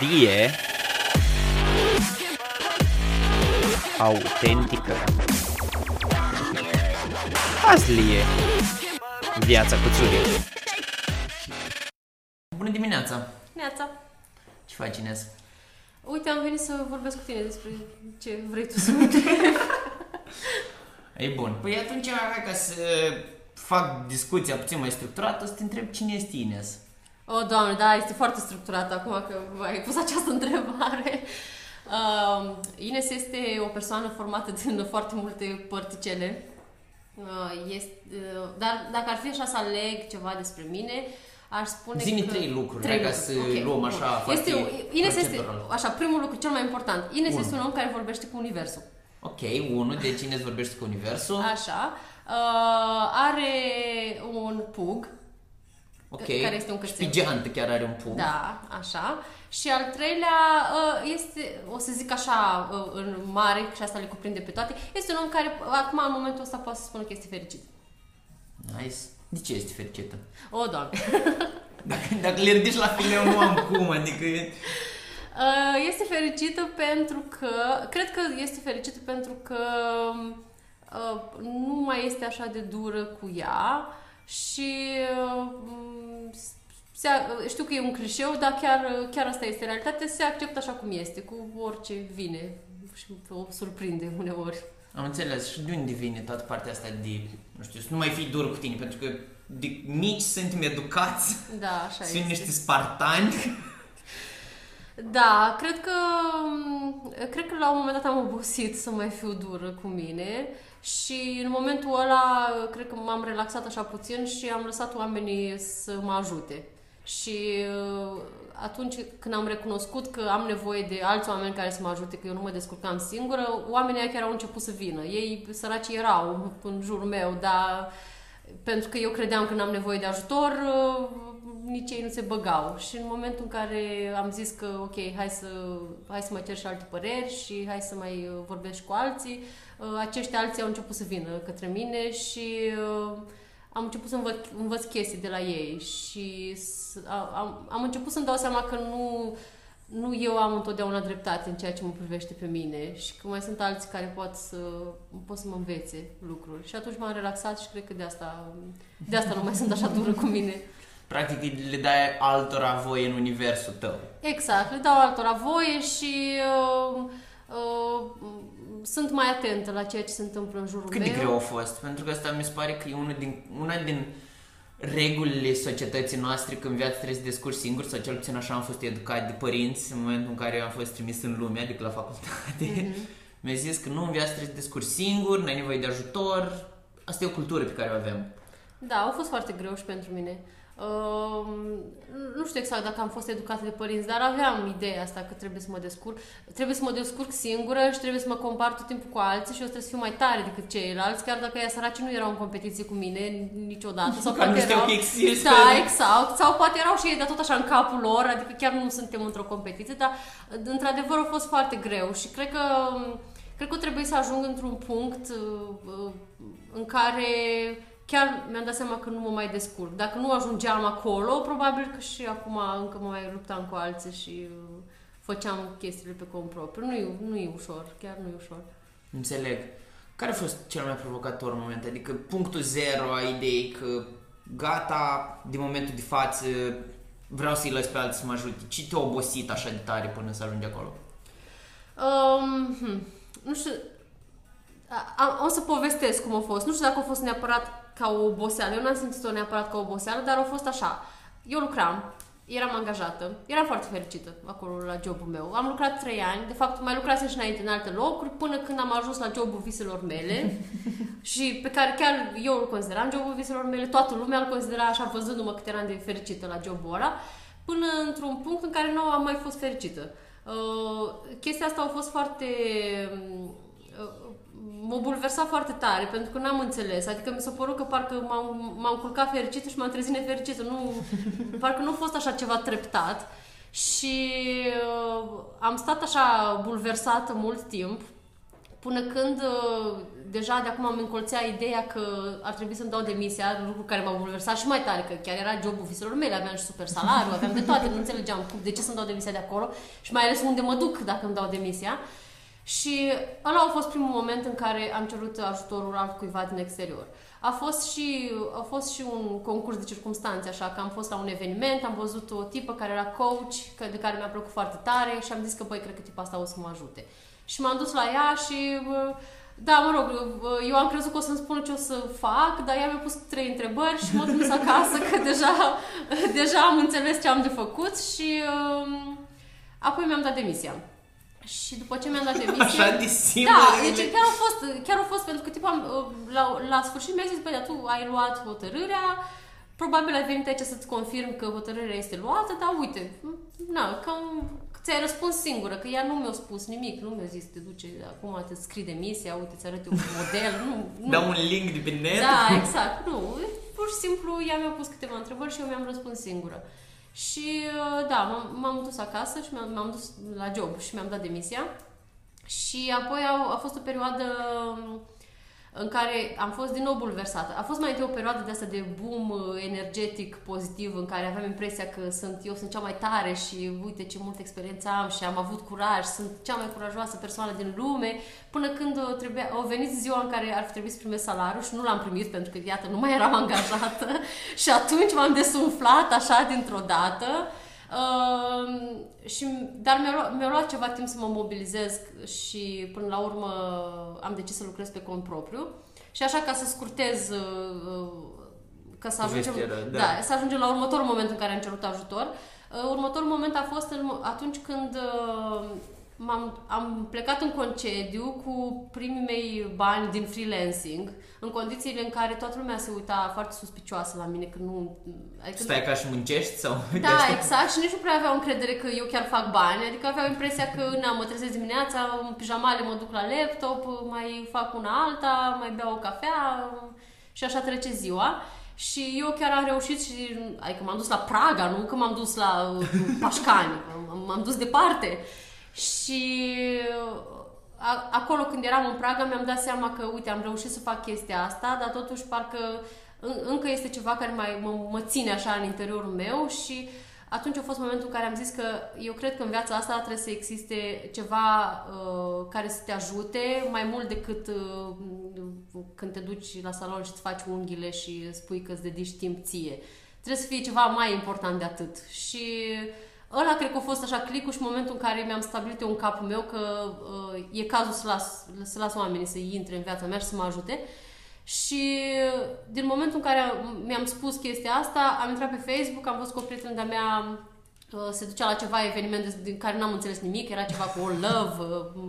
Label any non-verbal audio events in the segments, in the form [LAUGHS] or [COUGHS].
vie autentică. Hazlie. Viața cu Țurii. Bună dimineața! Neața. Ce faci, Ines? Uite, am venit să vorbesc cu tine despre ce vrei tu să mă [LAUGHS] întrebi. E bun. Păi atunci, hai ca să fac discuția puțin mai structurată, să te întreb cine este Ines. O, Doamne, da, este foarte structurat acum că ai pus această întrebare. Uh, Ines este o persoană formată din foarte multe părticele. Uh, este, uh, dar dacă ar fi așa să aleg ceva despre mine, aș spune Zi-mi că... trei lucruri, trei hai ca lucruri, să ok, luăm bun. așa foarte Este, Ines este, procedural. așa, primul lucru, cel mai important. Ines Unu. este un om care vorbește cu Universul. Ok, unul, deci Ines vorbește cu Universul. Așa. Uh, are un pug. Ok. care este un cățel. Spigeantă chiar are un pug. Da, așa. Și al treilea uh, este, o să zic așa, uh, în mare, și asta le cuprinde pe toate, este un om care acum, în momentul ăsta, poate să spună că este fericit. Nice. De ce este fericită? O, Doamne! [LAUGHS] Dacă, dacă le ridici la fileu, nu am cum, adică... e- Uh, Este fericită pentru că, cred că este fericită pentru că uh, nu mai este așa de dură cu ea și uh, se, știu că e un clișeu, dar chiar, chiar asta este realitatea, se acceptă așa cum este, cu orice vine și o surprinde uneori. Am înțeles. Și de unde vine toată partea asta de, nu știu, să nu mai fii dur cu tine, pentru că de mici suntem educați, Da, așa sunt este. niște spartani. Da, cred că cred că la un moment dat am obosit să mai fiu dură cu mine și în momentul ăla cred că m-am relaxat așa puțin și am lăsat oamenii să mă ajute. Și uh, atunci când am recunoscut că am nevoie de alți oameni care să mă ajute, că eu nu mă descurcam singură, oamenii ăia chiar au început să vină. Ei, săraci, erau în jurul meu, dar pentru că eu credeam că n-am nevoie de ajutor, uh, nici ei nu se băgau. Și în momentul în care am zis că, ok, hai să, hai să mai cer și alte păreri și hai să mai uh, vorbesc și cu alții, uh, acești alții au început să vină către mine și uh, am început să învăț, învăț chestii de la ei și s- a- am, am început să-mi dau seama că nu, nu eu am întotdeauna dreptate în ceea ce mă privește pe mine și că mai sunt alții care pot să, pot să mă învețe lucruri. Și atunci m-am relaxat și cred că de asta, de asta nu mai sunt așa dură cu mine. Practic le dai altora voie în universul tău. Exact, le dau altora voie și uh, uh, sunt mai atentă la ceea ce se întâmplă în jurul Cât meu. de greu a fost? Pentru că asta mi se pare că e una din, una din regulile societății noastre că în viață trebuie să te descurci singur sau cel puțin așa am fost educat de părinți în momentul în care am fost trimis în lume, adică la facultate. Mhm. Mi-a zis că nu, în viață trebuie să te descurci singur, n-ai nevoie de ajutor. Asta e o cultură pe care o avem. Da, au fost foarte greu și pentru mine. Uh, nu știu exact dacă am fost educată de părinți, dar aveam ideea asta că trebuie să mă descurc. Trebuie să mă descurc singură și trebuie să mă compar tot timpul cu alții și eu trebuie să fiu mai tare decât ceilalți, chiar dacă ea săraci nu erau în competiție cu mine niciodată. Sau Că poate nu știau erau... că există. Da, exact. Sau poate erau și ei, dar tot așa în capul lor, adică chiar nu suntem într-o competiție, dar într-adevăr a fost foarte greu și cred că cred că trebuie să ajung într-un punct uh, uh, în care chiar mi-am dat seama că nu mă mai descurc. Dacă nu ajungeam acolo, probabil că și acum încă mă mai luptam cu alții și uh, făceam chestiile pe cont propriu. Nu e, nu e ușor, chiar nu e ușor. Înțeleg. Care a fost cel mai provocator moment? Adică punctul zero a ideii că gata, din momentul de față vreau să-i lăs pe alții să mă ajute. Ce te-a obosit așa de tare până să ajungi acolo? Um, hm, nu știu, a, a, o să povestesc cum a fost. Nu știu dacă a fost neapărat ca o oboseală. Eu n-am simțit-o neapărat ca o oboseală, dar a fost așa. Eu lucram, eram angajată, eram foarte fericită acolo la jobul meu. Am lucrat trei ani, de fapt mai lucrasem și înainte în alte locuri, până când am ajuns la jobul viselor mele [LAUGHS] și pe care chiar eu îl consideram jobul viselor mele, toată lumea îl considera așa văzându-mă cât eram de fericită la jobul ăla, până într-un punct în care nu am mai fost fericită. Uh, chestia asta a fost foarte... Uh, m-a bulversat foarte tare, pentru că n-am înțeles. Adică mi s-a părut că parcă m-am, m-am culcat fericită și m-am trezit nefericită. Nu, parcă nu a fost așa ceva treptat. Și uh, am stat așa bulversată mult timp Până când uh, deja de acum am încolțea ideea că ar trebui să-mi dau demisia, lucru care m-a bulversat și mai tare, că chiar era jobul viselor mele, aveam și super salariu, aveam de toate, nu înțelegeam cum, de ce să-mi dau demisia de acolo și mai ales unde mă duc dacă îmi dau demisia. Și ăla a fost primul moment în care am cerut ajutorul altcuiva din exterior. A fost, și, a fost și un concurs de circunstanțe, așa că am fost la un eveniment, am văzut o tipă care era coach, că- de care mi-a plăcut foarte tare și am zis că, băi, cred că tipa asta o să mă ajute. Și m-am dus la ea și, bă, da, mă rog, bă, eu am crezut că o să-mi spună ce o să fac, dar ea mi-a pus trei întrebări și m-a trimis acasă, că deja, deja am înțeles ce am de făcut și um, apoi mi-am dat demisia. Și după ce mi-am dat [LAUGHS] demisia... Așa de simplu. Da, de- deci chiar a fost, chiar a fost pentru că tipul am, la, la sfârșit mi-a zis, băi, dar tu ai luat hotărârea, probabil ai venit aici să-ți confirm că hotărârea este luată, dar uite, na, că ți-ai răspuns singură, că ea nu mi-a spus nimic, nu mi-a zis, te duce, acum te scrii demisia, uite, ți arăt eu un model, nu, nu. Dau un link de pe net. Da, exact, nu, pur și simplu ea mi-a pus câteva întrebări și eu mi-am răspuns singură. Și uh, da, m-am, m-am dus acasă și mi-am, m-am dus la job și mi-am dat demisia. Și apoi a, a fost o perioadă um, în care am fost din nou bulversată. A fost mai întâi o perioadă de asta de boom uh, energetic pozitiv în care aveam impresia că sunt eu sunt cea mai tare și uite ce multă experiență am și am avut curaj, sunt cea mai curajoasă persoană din lume, până când uh, trebuia, a venit ziua în care ar fi trebuit să primesc salariul și nu l-am primit pentru că, iată, nu mai eram angajată [LAUGHS] și atunci m-am desumflat așa dintr-o dată. Uh, și, dar mi-a luat, mi-a luat ceva timp să mă mobilizez și până la urmă am decis să lucrez pe cont propriu. Și așa ca să scurtez, uh, uh, ca să ajungem, Povestea, da. da, să ajungem la următorul moment în care am cerut ajutor. Uh, următorul moment a fost în, atunci când uh, m-am, am plecat în concediu cu primii mei bani din freelancing, în condițiile în care toată lumea se uita foarte suspicioasă la mine, că nu... Adică Stai ca și muncești sau... da, [LAUGHS] exact. Și nici nu prea aveau încredere că eu chiar fac bani. Adică aveau impresia că, na, mă trezesc dimineața, în pijamale mă duc la laptop, mai fac una alta, mai beau o cafea și așa trece ziua. Și eu chiar am reușit și, adică m-am dus la Praga, nu că m-am dus la uh, Pașcani, m- m-am dus departe. Și a, acolo când eram în Praga mi-am dat seama că, uite, am reușit să fac chestia asta, dar totuși parcă în, încă este ceva care mai mă, mă ține așa în interiorul meu și atunci a fost momentul în care am zis că eu cred că în viața asta trebuie să existe ceva uh, care să te ajute mai mult decât uh, când te duci la salon și îți faci unghiile și spui că îți dedici timp ție. Trebuie să fie ceva mai important de atât. Și ăla cred că a fost așa clicul și momentul în care mi-am stabilit eu în capul meu că uh, e cazul să las, să las oamenii să intre în viața mea și să mă ajute. Și din momentul în care am- mi-am spus chestia asta, am intrat pe Facebook, am văzut că o prietenă de-a mea uh, se ducea la ceva eveniment de- din care n-am înțeles nimic, era ceva cu All Love, uh,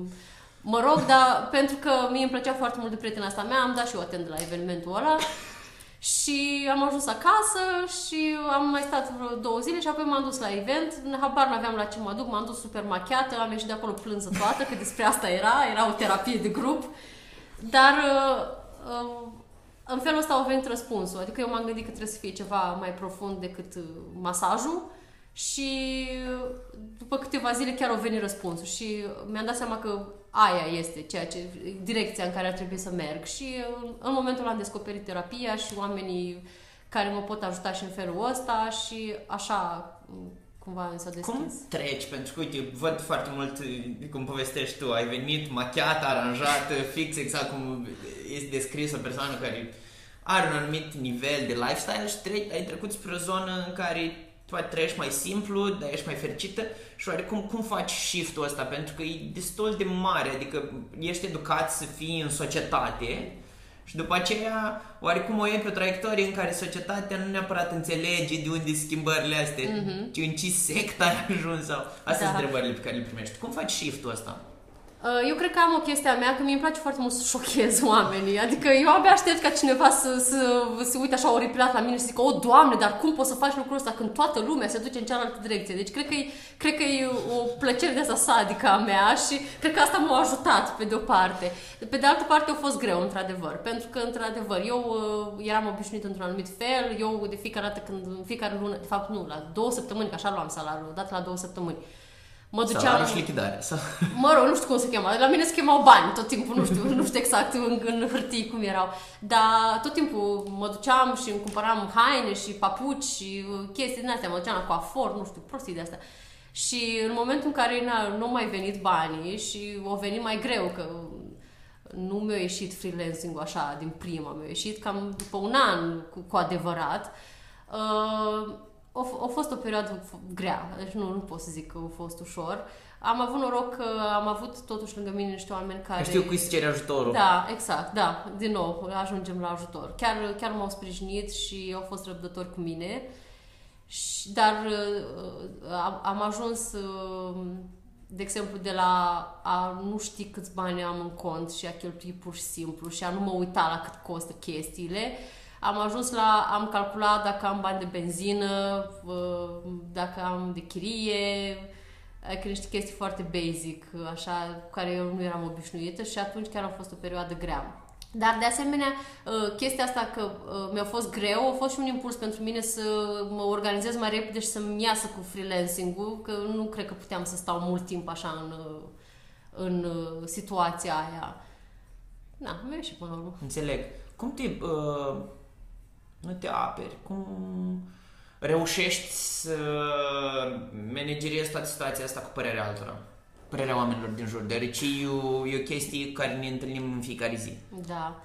mă rog, dar pentru că mie îmi plăcea foarte mult de prietena asta mea, am dat și eu atent la evenimentul ăla și am ajuns acasă și am mai stat vreo două zile și apoi m-am dus la event. Habar n-aveam la ce mă duc, m-am dus super machiată, am ieșit de acolo plânsă toată, că despre asta era, era o terapie de grup. Dar uh, uh, în felul ăsta au venit răspunsul. Adică eu m-am gândit că trebuie să fie ceva mai profund decât uh, masajul și uh, după câteva zile chiar au venit răspunsul și mi-am dat seama că aia este ceea ce, direcția în care ar trebui să merg și uh, în momentul ăla am descoperit terapia și oamenii care mă pot ajuta și în felul ăsta și așa uh, cumva mi s-a deschis. Cum treci? Pentru că, uite, văd foarte mult uh, cum povestești tu. Ai venit machiată, aranjată, fix exact cum este descris o persoană care are un anumit nivel de lifestyle și tre- ai trecut spre o zonă în care tu trăiești mai simplu, dar ești mai fericită și oarecum cum faci shift-ul ăsta? Pentru că e destul de mare, adică ești educat să fii în societate și după aceea, oarecum o iei pe o traiectorie în care societatea nu neapărat înțelege de unde schimbările astea, mm-hmm. ci în ce sect ai ajuns sau... Astea Da. sunt întrebările pe care le primești. Cum faci shift-ul ăsta? Uh, Eu cred că am o chestie a mea, că mie îmi place foarte mult să șochez oamenii. Adică eu abia aștept ca cineva să, să se uite așa oripilat la mine și să zică, o, Doamne, dar cum poți să faci lucrul ăsta când toată lumea se duce în cealaltă direcție? Deci cred că e, cred că e o plăcere de asta sadică a mea și cred că asta m-a ajutat pe de o parte. Pe de altă parte a fost greu, într-adevăr, pentru că, într-adevăr, eu uh, eram obișnuit într-un anumit fel, eu de fiecare dată când, în fiecare lună, de fapt nu, la două săptămâni, că așa luam salariul, odată la două săptămâni, mă duceam... Salariu și lichidare. Sau... [LAUGHS] Mă rog, nu știu cum se chema. La mine se chemau bani tot timpul, nu știu, nu știu exact în, în hârtii cum erau. Dar tot timpul mă duceam și îmi cumpăram haine și papuci și uh, chestii din astea. Mă duceam la coafor, nu știu, prostii de astea. Și în momentul în care n- nu mai venit banii și o venit mai greu, că nu mi-a ieșit freelancing-ul așa din prima, mi-a ieșit cam după un an cu, cu adevărat. Uh, a, f- a fost o perioadă f- grea, deci nu, nu pot să zic că a fost ușor. Am avut noroc că am avut totuși lângă mine niște oameni care... Știu cui se cere ajutorul. Da, exact, da, din nou, ajungem la ajutor. Chiar, chiar m-au sprijinit și au fost răbdători cu mine, și, dar uh, am, am ajuns, uh, de exemplu, de la a nu ști câți bani am în cont și a cheltui pur și simplu și a nu mă uita la cât costă chestiile, am ajuns la, am calculat dacă am bani de benzină, uh, dacă am de chirie, Adică niște chestii foarte basic, așa, cu care eu nu eram obișnuită și atunci chiar a fost o perioadă grea. Dar, de asemenea, uh, chestia asta că uh, mi-a fost greu, a fost și un impuls pentru mine să mă organizez mai repede și să-mi iasă cu freelancing-ul, că nu cred că puteam să stau mult timp așa în, uh, în situația aia. Na, mi-a ieșit până la urmă. Înțeleg. Cum te... Uh, nu te aperi? Cum reușești să manageriezi toată situația asta cu părerea altora? Părerea oamenilor din jur, deoarece e o, e o chestie cu care ne întâlnim în fiecare zi. Da.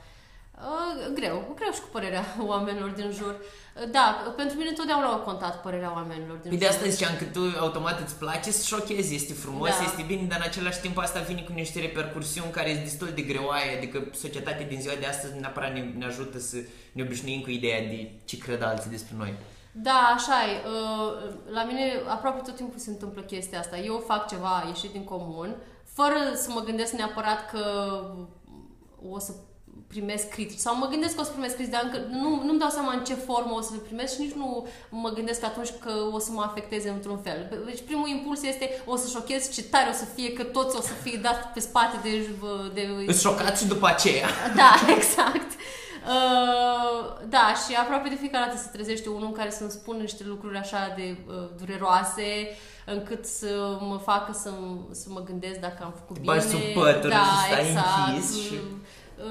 Uh, greu, greu și cu părerea [LAUGHS] oamenilor din jur. Uh, Da, pentru mine întotdeauna au contat părerea oamenilor din Păi jur. de asta ziceam că tu automat îți place să șochezi, este frumos, Da. este bine, dar în același timp asta vine cu niște repercursiuni care sunt destul de greoaie, adică societatea din ziua de astăzi neapărat ne, ne ajută să ne obișnuim cu ideea de ce cred alții despre noi. Da, așa e. Uh, La mine aproape tot timpul se întâmplă chestia asta. Eu fac ceva ieșit din comun, fără să mă gândesc neapărat că o să primesc critici sau mă gândesc că o să primesc critici, dar încă nu, nu-mi dau seama în ce formă o să le primesc și nici nu mă gândesc atunci că o să mă afecteze într-un fel. Deci primul impuls este o să șochez ce tare o să fie, că toți o să fie dat pe spate de... de Îți șocat și după aceea. da, [LAUGHS] exact. Uh, da, și aproape de fiecare dată se trezește unul care să-mi spună niște lucruri așa de uh, dureroase, încât să mă facă să, să mă gândesc dacă am făcut Te bine. bagi sub pături da, și stai exact. închis și- Uh,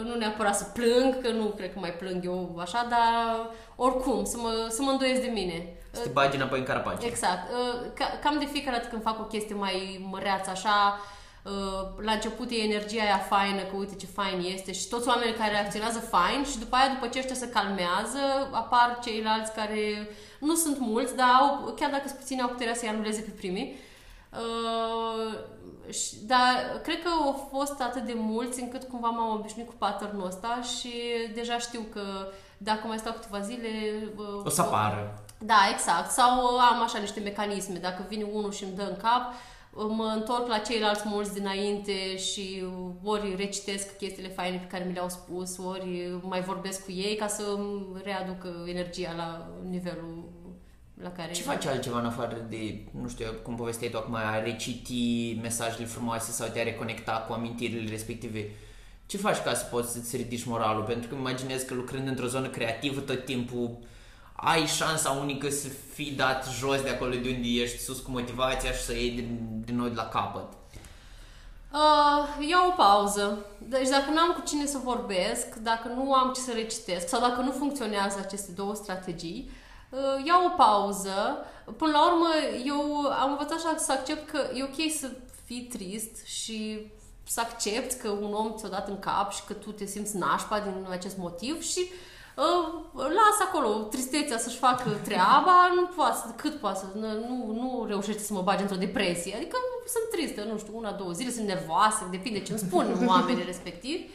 Nu neapărat să plâng, că nu cred că mai plâng eu așa, dar oricum, să mă, să mă îndoiesc de mine. Să te bagi înapoi în carapace. Exact. Uh, ca- Cam de fiecare dată când fac o chestie mai măreață așa, uh, la început e energia aia faină, că uite ce fain este și toți oamenii care reacționează fain și după aia, după ce ăștia se calmează, apar ceilalți care nu sunt mulți, dar au, chiar dacă sunt puțini, au puterea să-i anuleze pe primii. Uh, și, dar cred că au fost atât de mulți încât cumva m-am obișnuit cu pattern ăsta și deja știu că dacă mai stau câteva zile... uh, O să apară. da, exact. Sau uh, am așa niște mecanisme. Dacă vine unul și îmi dă în cap, uh, mă întorc la ceilalți mulți dinainte și uh, ori recitesc chestiile faine pe care mi le-au spus, ori uh, mai vorbesc cu ei ca să îmi readuc uh, energia la nivelul la care... Ce faci altceva în afară de, nu știu, cum povesteai tu acum, a reciti mesajele frumoase sau te-a reconecta cu amintirile respective? Ce faci ca să poți să-ți ridici moralul? Pentru că îmi imaginez că lucrând într-o zonă creativă tot timpul ai șansa unică să fii dat jos de acolo de unde ești sus cu motivația și să iei din, din nou de la capăt. Uh, iau o pauză. Deci dacă nu am cu cine să vorbesc, dacă nu am ce să recitesc sau dacă nu funcționează aceste două strategii, uh, iau o pauză. Până la urmă, eu am învățat așa să accept că e ok să fii trist și să accepti că un om ți-a dat în cap și că tu te simți nașpa din acest motiv și uh, las acolo tristețea să-și facă [LAUGHS] treaba, nu poate, cât poate să, nu, nu reușește să mă bage într-o depresie. Adică sunt tristă, nu știu, una, două zile, sunt nervoasă, depinde ce îmi spun [LAUGHS] oamenii respectivi.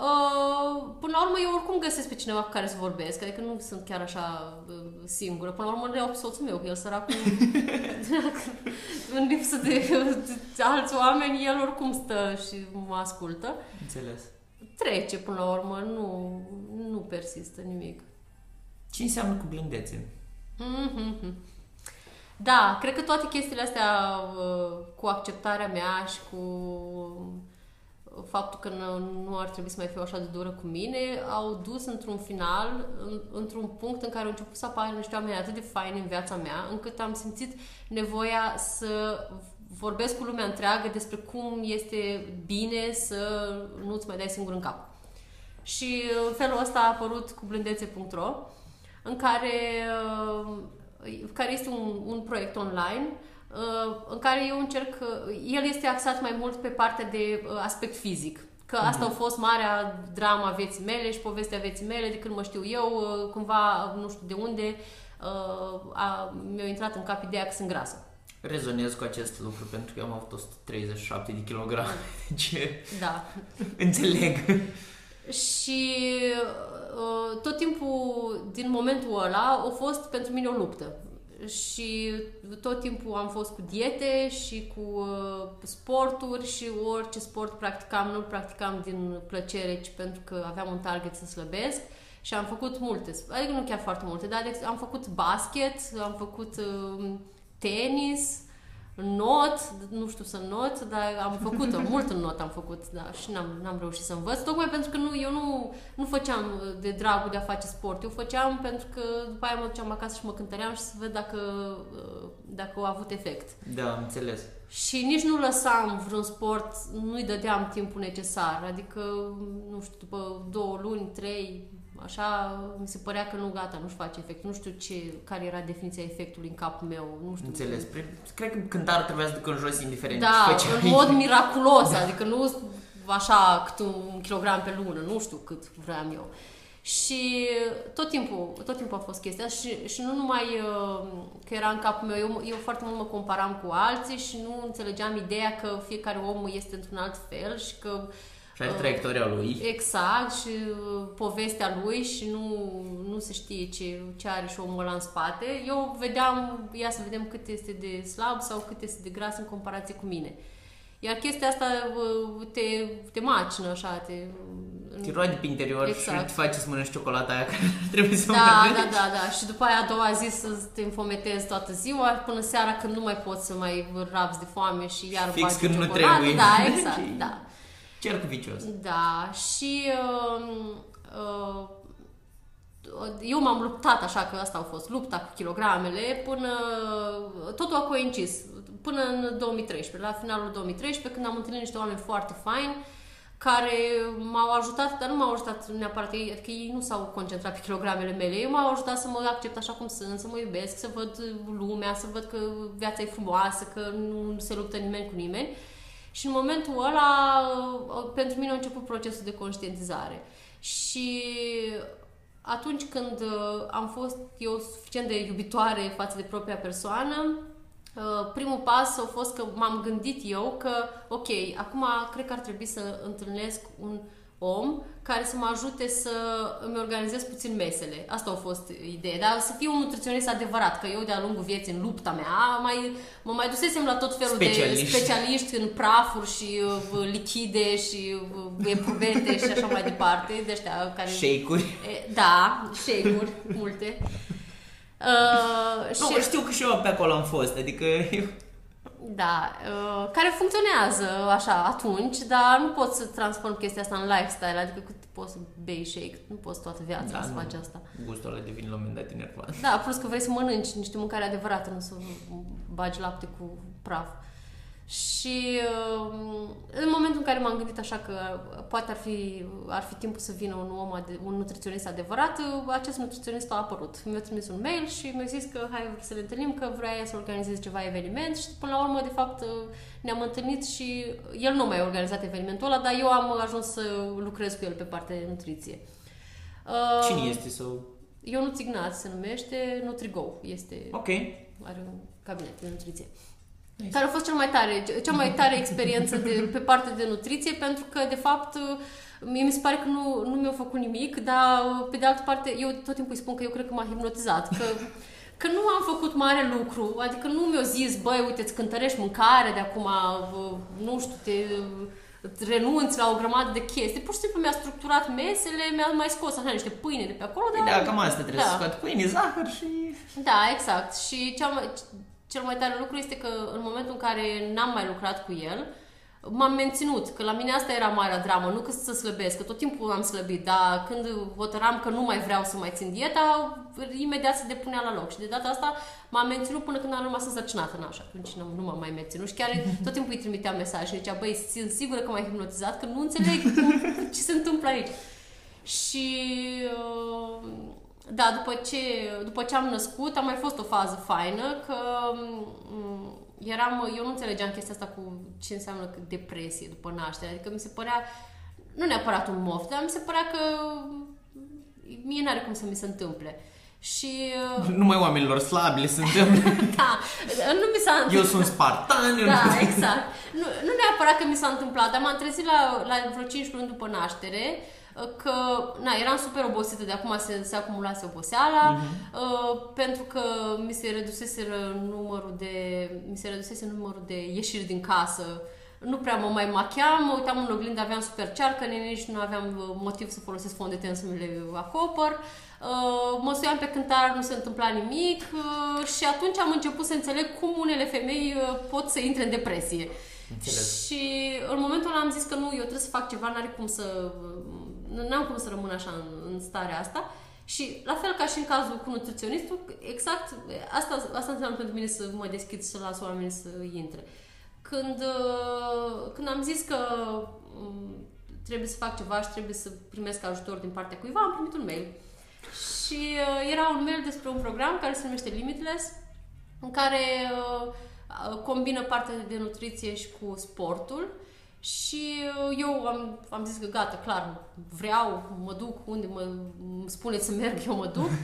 Uh, până la urmă, eu oricum găsesc pe cineva cu care să vorbesc, adică nu sunt chiar așa uh, singură. Până la urmă, le iau pe soțul meu, că el săracul, [LAUGHS] în lipsă de, de alți oameni, el oricum stă și mă ascultă. Înțeles. Trece până la urmă, nu, nu persistă nimic. Ce înseamnă cu blândețe? Mhm. Da, cred că toate chestiile astea uh, cu acceptarea mea și cu faptul că nu, nu ar trebui să mai fiu așa de dură cu mine au dus într-un final, în, într-un punct în care au început să apară niște oameni atât de faini în viața mea, încât am simțit nevoia să vorbesc cu lumea întreagă despre cum este bine să nu-ți mai dai singur în cap. Și în felul ăsta a apărut cu blândețe.ro în care, uh, care este un, un proiect online uh, în care eu încerc, el este axat mai mult pe partea de uh, aspect fizic. Că asta a fost marea drama vieții mele și povestea vieții mele, de când mă știu eu, cumva, nu știu de unde, a, mi-a intrat în cap ideea că sunt grasă. Rezonez cu acest lucru pentru că eu am avut 137 de kilograme, [LAUGHS] ce da. [LAUGHS] înțeleg. Și uh, tot timpul din momentul ăla a fost pentru mine o luptă. Și tot timpul am fost cu diete și cu uh, sporturi și orice sport practicam, nu practicam din plăcere, ci pentru că aveam un target să slăbesc. Și am făcut multe, adică nu chiar foarte multe, dar am făcut basket, am făcut uh, tenis, not, nu știu să not, dar am făcut-o, [LAUGHS] mult în not am făcut, da, și n-am, n-am reușit să învăț, tocmai pentru că nu, eu nu, nu făceam de dragul de a face sport, eu făceam pentru că după aia mă duceam acasă și mă cântăream și să văd dacă, dacă a avut efect. Da, am înțeles. Și nici nu lăsam vreun sport, nu-i dădeam timpul necesar, adică, nu știu, după două luni, trei, Așa mi se părea că nu gata, nu-și face efect. Nu știu ce, care era definiția efectului în capul meu. Nu știu. Înțeles. Cred că cântarul trebuia să ducă în jos indiferent da, ce în mod miraculos, adică nu așa cât un kilogram pe lună, nu știu cât vreau eu. Și tot timpul, tot timpul a fost chestia și, și nu numai uh, că era în capul meu, eu, eu foarte mult mă comparam cu alții și nu înțelegeam ideea că fiecare om este într-un alt fel și că și are traiectoria lui. Exact, și uh, povestea lui și nu, nu se știe ce, ce are și omul ăla în spate. Eu vedeam, ia să vedem cât este de slab sau cât este de gras în comparație cu mine. Iar chestia asta uh, te, te macină așa, te... Te roade pe interior exact. și te face să mănânci ciocolata aia [LAUGHS] care trebuie să da, mănânci. Da, da, da. Și după aia a doua zi să te înfometezi toată ziua până seara când nu mai poți să mai rabzi de foame și iar Fix când ciocolată. nu trebuie. Da, exact, da. [LAUGHS] Cerc vicios. Da, și uh, uh, eu m-am luptat așa, că asta a fost lupta cu kilogramele, până totul a coincis, până în 2013, la finalul 2013, când am întâlnit niște oameni foarte faini, care m-au ajutat, dar nu m-au ajutat neapărat, ei, adică ei nu s-au concentrat pe kilogramele mele, ei m-au ajutat să mă accept așa cum sunt, să mă iubesc, să văd lumea, să văd că viața e frumoasă, că nu se luptă nimeni cu nimeni. Și în momentul ăla, uh, pentru mine a început procesul de conștientizare. Și atunci când uh, am fost eu suficient de iubitoare față de propria persoană, uh, primul pas a fost că m-am gândit eu că, ok, acum cred că ar trebui să întâlnesc un om care să mă ajute să îmi organizez puțin mesele. Asta a fost ideea, dar să fiu un nutriționist adevărat, că eu de-a lungul vieții în lupta mea mai, mă mai dusesem la tot felul specialiști. de specialiști în prafuri și uh, lichide și uh, eprubete și așa mai departe, de ăștia care... Shake-uri. Da, shake-uri, multe. [LAUGHS] Uh, nu, și... știu că și eu pe acolo am fost, adică eu da, uh, care funcționează așa atunci, dar nu poți să transform chestia asta în lifestyle, adică cât poți să bei shake, nu poți toată viața da, să faci asta. Gustul ăla devine la un moment dat enervant. Da, plus că vrei să mănânci niște mâncare adevărată, nu să bagi lapte cu praf. Și uh, în momentul în care m-am gândit așa că poate ar fi, ar fi timpul să vină un om, un nutriționist adevărat, acest nutriționist a apărut. Mi-a trimis un mail și mi-a zis că hai să ne întâlnim, că vrea să organizeze ceva eveniment și până la urmă, de fapt, ne-am întâlnit și el nu mai a organizat evenimentul ăla, dar eu am ajuns să lucrez cu el pe partea de nutriție. Uh, Cine este sau? Ionuț Ignat se numește, Nutrigo. Este, ok. Are un cabinet de nutriție. Care a fost cel mai tare, cea mai tare experiență de, pe partea de nutriție, pentru că, de fapt, mie mi se pare că nu, nu mi-a făcut nimic, dar, pe de altă parte, eu tot timpul îi spun că eu cred că m-a hipnotizat, că, că nu am făcut mare lucru, adică nu mi-a zis, băi, uite, îți cântărești mâncare de acum, nu știu, te renunți la o grămadă de chestii. Pur și simplu mi-a structurat mesele, mi-a mai scos așa niște pâine de pe acolo. Dar... Da, cam asta trebuie da. să scot pâine, zahăr și... Da, exact. Și cea mai, cel mai tare lucru este că în momentul în care n-am mai lucrat cu el, m-am menținut, că la mine asta era marea dramă, nu că să slăbesc, că tot timpul am slăbit, dar când hotăram că nu mai vreau să mai țin dieta, imediat se depunea la loc. Și de data asta m-am menținut până când am rămas însărcinată, na, și atunci nu, nu m-am mai menținut. Și chiar [LAUGHS] tot timpul îi trimitea mesaj și zicea, băi, sunt sigură că m-ai hipnotizat, că nu înțeleg [LAUGHS] ce se întâmplă aici. Și uh, da, după ce, după ce am născut, a mai fost o fază faină, că um, eram, eu nu înțelegeam chestia asta cu ce înseamnă depresie după naștere. Adică mi se părea, nu neapărat un moft, dar mi se părea că mie n-are cum să mi se întâmple. Și... Uh, Numai oamenilor slabi le se întâmplă. [LAUGHS] da, nu mi s-a întâmplat. Eu sunt spartan. eu Da, nu- exact. Nu, nu neapărat că mi s-a întâmplat, dar m-am trezit la, la vreo 5 luni după naștere că na, eram super obosită, de acum se, se acumulase oboseala, uh, pentru că mi se redusese numărul de mi se redusese numărul de ieșiri din casă. Nu prea mă mai machiam, mă uitam în oglindă, aveam super cearcă, nici nu aveam uh, motiv să folosesc fond de ten să mi le acopăr. Uh, mă suiam pe cântar, nu se întâmpla nimic uh, și atunci am început să înțeleg cum unele femei uh, pot să intre în depresie. Înțeles. Și în momentul ăla am zis că nu, eu trebuie să fac ceva, n-are cum să... N-am cum să rămân așa în, în starea asta. Și la fel ca și în cazul cu nutriționistul, exact asta, asta înseamnă pentru mine să mă deschid și să las oamenii să intre. Când, uh, când am zis că um, trebuie să fac ceva și trebuie să primesc ajutor din partea cuiva, am primit un mail. Și uh, era un mail despre un program care se numește Limitless, în care uh, uh, combină partea de nutriție și cu sportul. Și uh, eu am, am zis că gata, clar, vreau, mă duc unde mă îmi spuneți să merg, eu mă duc. [LAUGHS]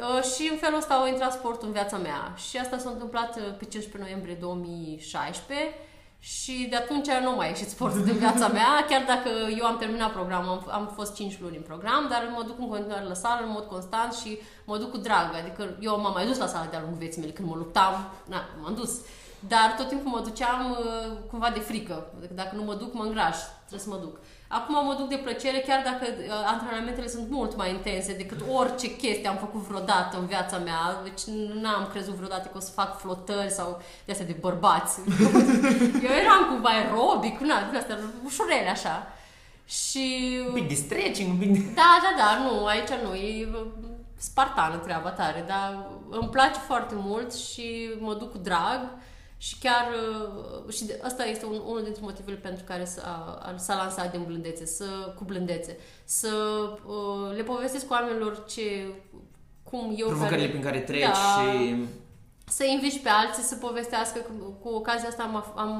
Uh, și în felul ăsta a intrat sportul în viața mea. Și asta s-a întâmplat uh, pe 15 noiembrie 2016 și de atunci nu mai a ieșit sportul din viața mea, [LAUGHS] chiar dacă eu am terminat programul, am, am fost 5 luni în program, dar mă duc în continuare la sală în mod constant și mă duc cu drag. Adică eu m-am mai dus la sală de-a lungul vieții mele când mă luptam, na, m-am dus. Dar tot timpul mă duceam uh, cumva de frică. Adică Dacă nu mă duc, mă îngraș. Trebuie să mă duc. Acum mă duc de plăcere, chiar dacă uh, antrenamentele sunt mult mai intense decât orice chestie am făcut vreodată în viața mea. Deci n-am crezut vreodată că o să fac flotări sau de astea de bărbați. [LAUGHS] Eu eram cumva aerobic, na, din astea ușurele așa. Și... Un pic de stretching, un pic de... Da, da, da, nu, aici nu, e uh, spartană treaba tare, dar îmi place foarte mult și mă duc cu drag și chiar, uh, și de- asta este un, unul dintre motivele pentru care s-a, a- s-a lansat din blândețe, să, cu blândețe, să uh, le povestesc oamenilor ce, cum eu... Provocările prin care treci Da. și... să inviți pe alții să povestească. Cu, cu ocazia asta am, af- am,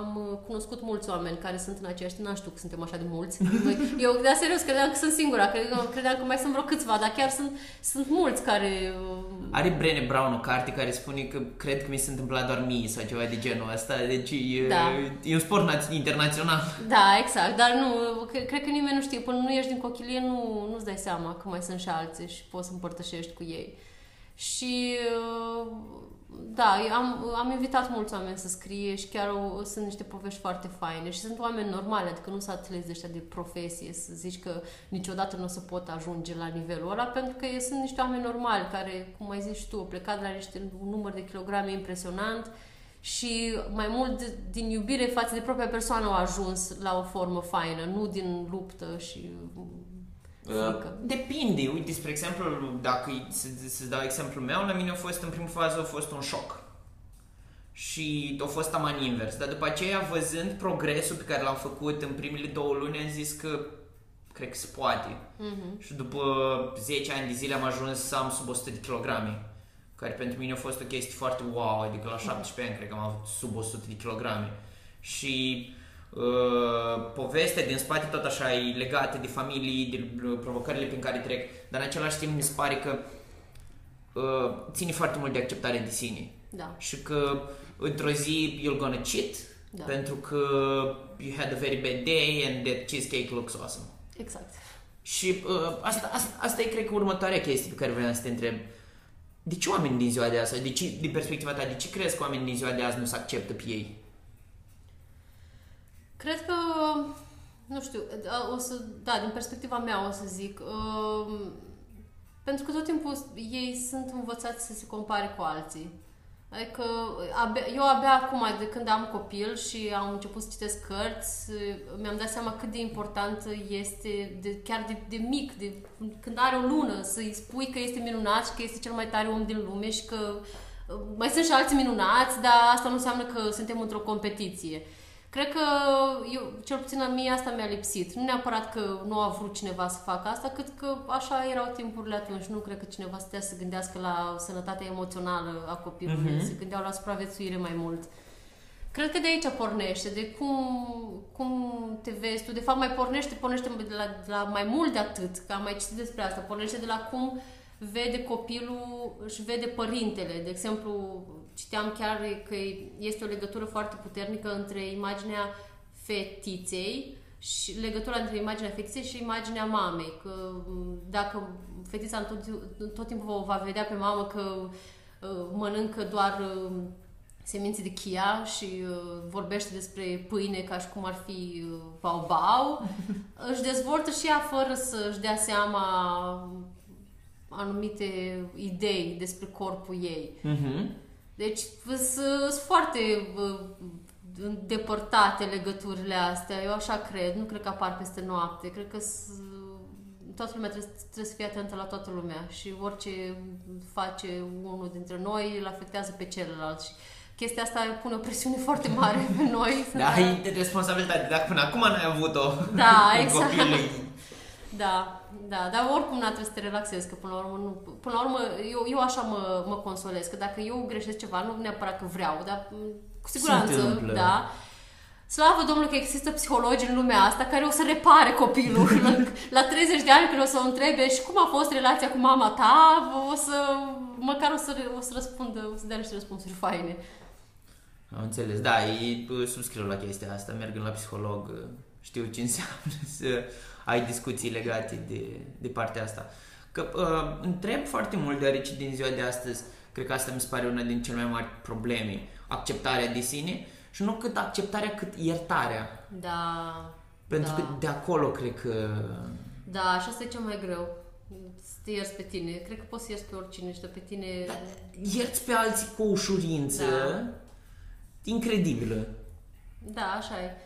am cunoscut mulți oameni care sunt în aceeași... Nu știu că suntem așa de mulți. [LAUGHS] Eu, de serios, credeam că sunt singura. Credeam, credeam că mai sunt vreo câțiva, dar chiar sunt, sunt mulți care... uh, Are Brené Brown o carte care spune că cred că mi se întâmpla doar mie sau ceva de genul ăsta, deci e, Da. e un sport naț- internațional. Da, exact, dar nu, cre- cred că nimeni nu știe. Până nu ieși din cochilie, nu, nu-ți dai seama că mai sunt și alții și poți să împărtășești cu ei. Și uh, da, eu am, am invitat mulți oameni să scrie și chiar o, sunt niște povești foarte faine și sunt oameni normali, adică nu sunt atlezi de ăștia de profesie, să zici că niciodată nu o să pot ajunge la nivelul ăla, pentru că ei sunt niște oameni normali care, cum ai zis și tu, au plecat de la niște, un număr de kilograme impresionant și mai mult de- din iubire față de propria persoană au ajuns la o formă faină, nu din luptă și frică. Uh, Depinde, uite, spre exemplu, dacă e- să, să dau exemplul meu, la mine a fost, în primul fază, a fost un șoc. Și a fost aman invers. Dar după aceea, văzând progresul pe care l-am făcut în primele două luni, am zis că cred că se poate. Mhm. Și după 10 ani de zile am ajuns să am sub 100 de kilograme. Care pentru mine a fost o chestie foarte wow, adică la 17 ani cred că am avut sub 100 de kilograme. Și uh, povestea din spate tot așa e legată de familii, de uh, provocările prin care trec, dar în același timp mi se pare că uh, ține foarte mult de acceptare de sine. Da. Și că într-o zi you're gonna cheat Da. pentru că you had a very bad day and that cheesecake looks awesome. Exact. Și uh, asta, asta, asta e, cred că, următoarea chestie pe care vreau să te întreb. De ce oamenii din ziua de azi, de ce, din perspectiva ta, de ce crezi că oamenii din ziua de azi nu se acceptă pe ei? Cred că, nu știu, o să, da, din perspectiva mea o să zic, um, pentru că tot timpul ei sunt învățați să se compare cu alții. Adică abia, eu abia acum, de când am copil și am început să citesc cărți, mi-am dat seama cât de important este, de, chiar de, de mic, de, când are o lună, să-i spui că este minunat și că este cel mai tare om din lume și că uh, mai sunt și alții minunați, dar asta nu înseamnă că suntem într-o competiție. Cred că eu, cel puțin la mie asta mi-a lipsit. Nu neapărat că nu a vrut cineva să facă asta, cât că așa erau timpurile atunci. Nu cred că cineva stătea să gândească la sănătatea emoțională a copilului, mm-hmm. se gândeau la supraviețuire mai mult. Cred că de aici pornește, de cum, cum te vezi tu. De fapt, mai pornește, pornește de la, de la mai mult de atât, că am mai citit despre asta. Pornește de la cum vede copilul, își vede părintele. De exemplu, citeam chiar că este o legătură foarte puternică între imaginea fetiței și legătura între imaginea fetiței și imaginea mamei. Că dacă fetița tot, tot timpul va vedea pe mamă că uh, mănâncă doar uh, semințe de chia și uh, vorbește despre pâine ca și cum ar fi bau-bau, [LAUGHS] își dezvoltă și ea fără să-și dea seama anumite idei despre corpul ei. Uh-huh. Deci sunt foarte îndepărtate legăturile astea, eu așa cred, nu cred că apar peste noapte, cred că toată lumea trebuie, trebuie să fie atentă la toată lumea. Și orice face unul dintre noi îl afectează pe celălalt. Și chestia asta pune o presiune foarte mare pe [LAUGHS] noi. Da, e de responsabilitate, dacă până acum n-ai avut-o da, [LAUGHS] exact. Da, da, dar oricum n-a trebuit să te relaxezi, că până la urmă, nu, până la urmă eu, eu așa mă, mă consolez, că dacă eu greșesc ceva, nu neapărat că vreau, dar cu siguranță, da. Slavă Domnului că există psihologi în lumea asta care o să repare copilul [LAUGHS] la, la 30 de ani când o să o întrebe și cum a fost relația cu mama ta, o să, măcar o să, o să răspundă, o să dea niște răspunsuri faine. Am înțeles, da, ei subscriu la chestia asta, mergând la psiholog, știu ce înseamnă să ai discuții legate de, de partea asta. Că uh, întreb foarte mult, deoarece din ziua de astăzi, cred că asta mi se pare una din cele mai mari probleme, acceptarea de sine și nu cât acceptarea, cât iertarea. Da. Pentru da. că de acolo cred că... Da, și asta e cel mai greu. Să te ierți pe tine. Cred că poți să ierți pe oricine și pe tine... Da, ierți pe alții cu ușurință da. incredibilă. Da, așa e.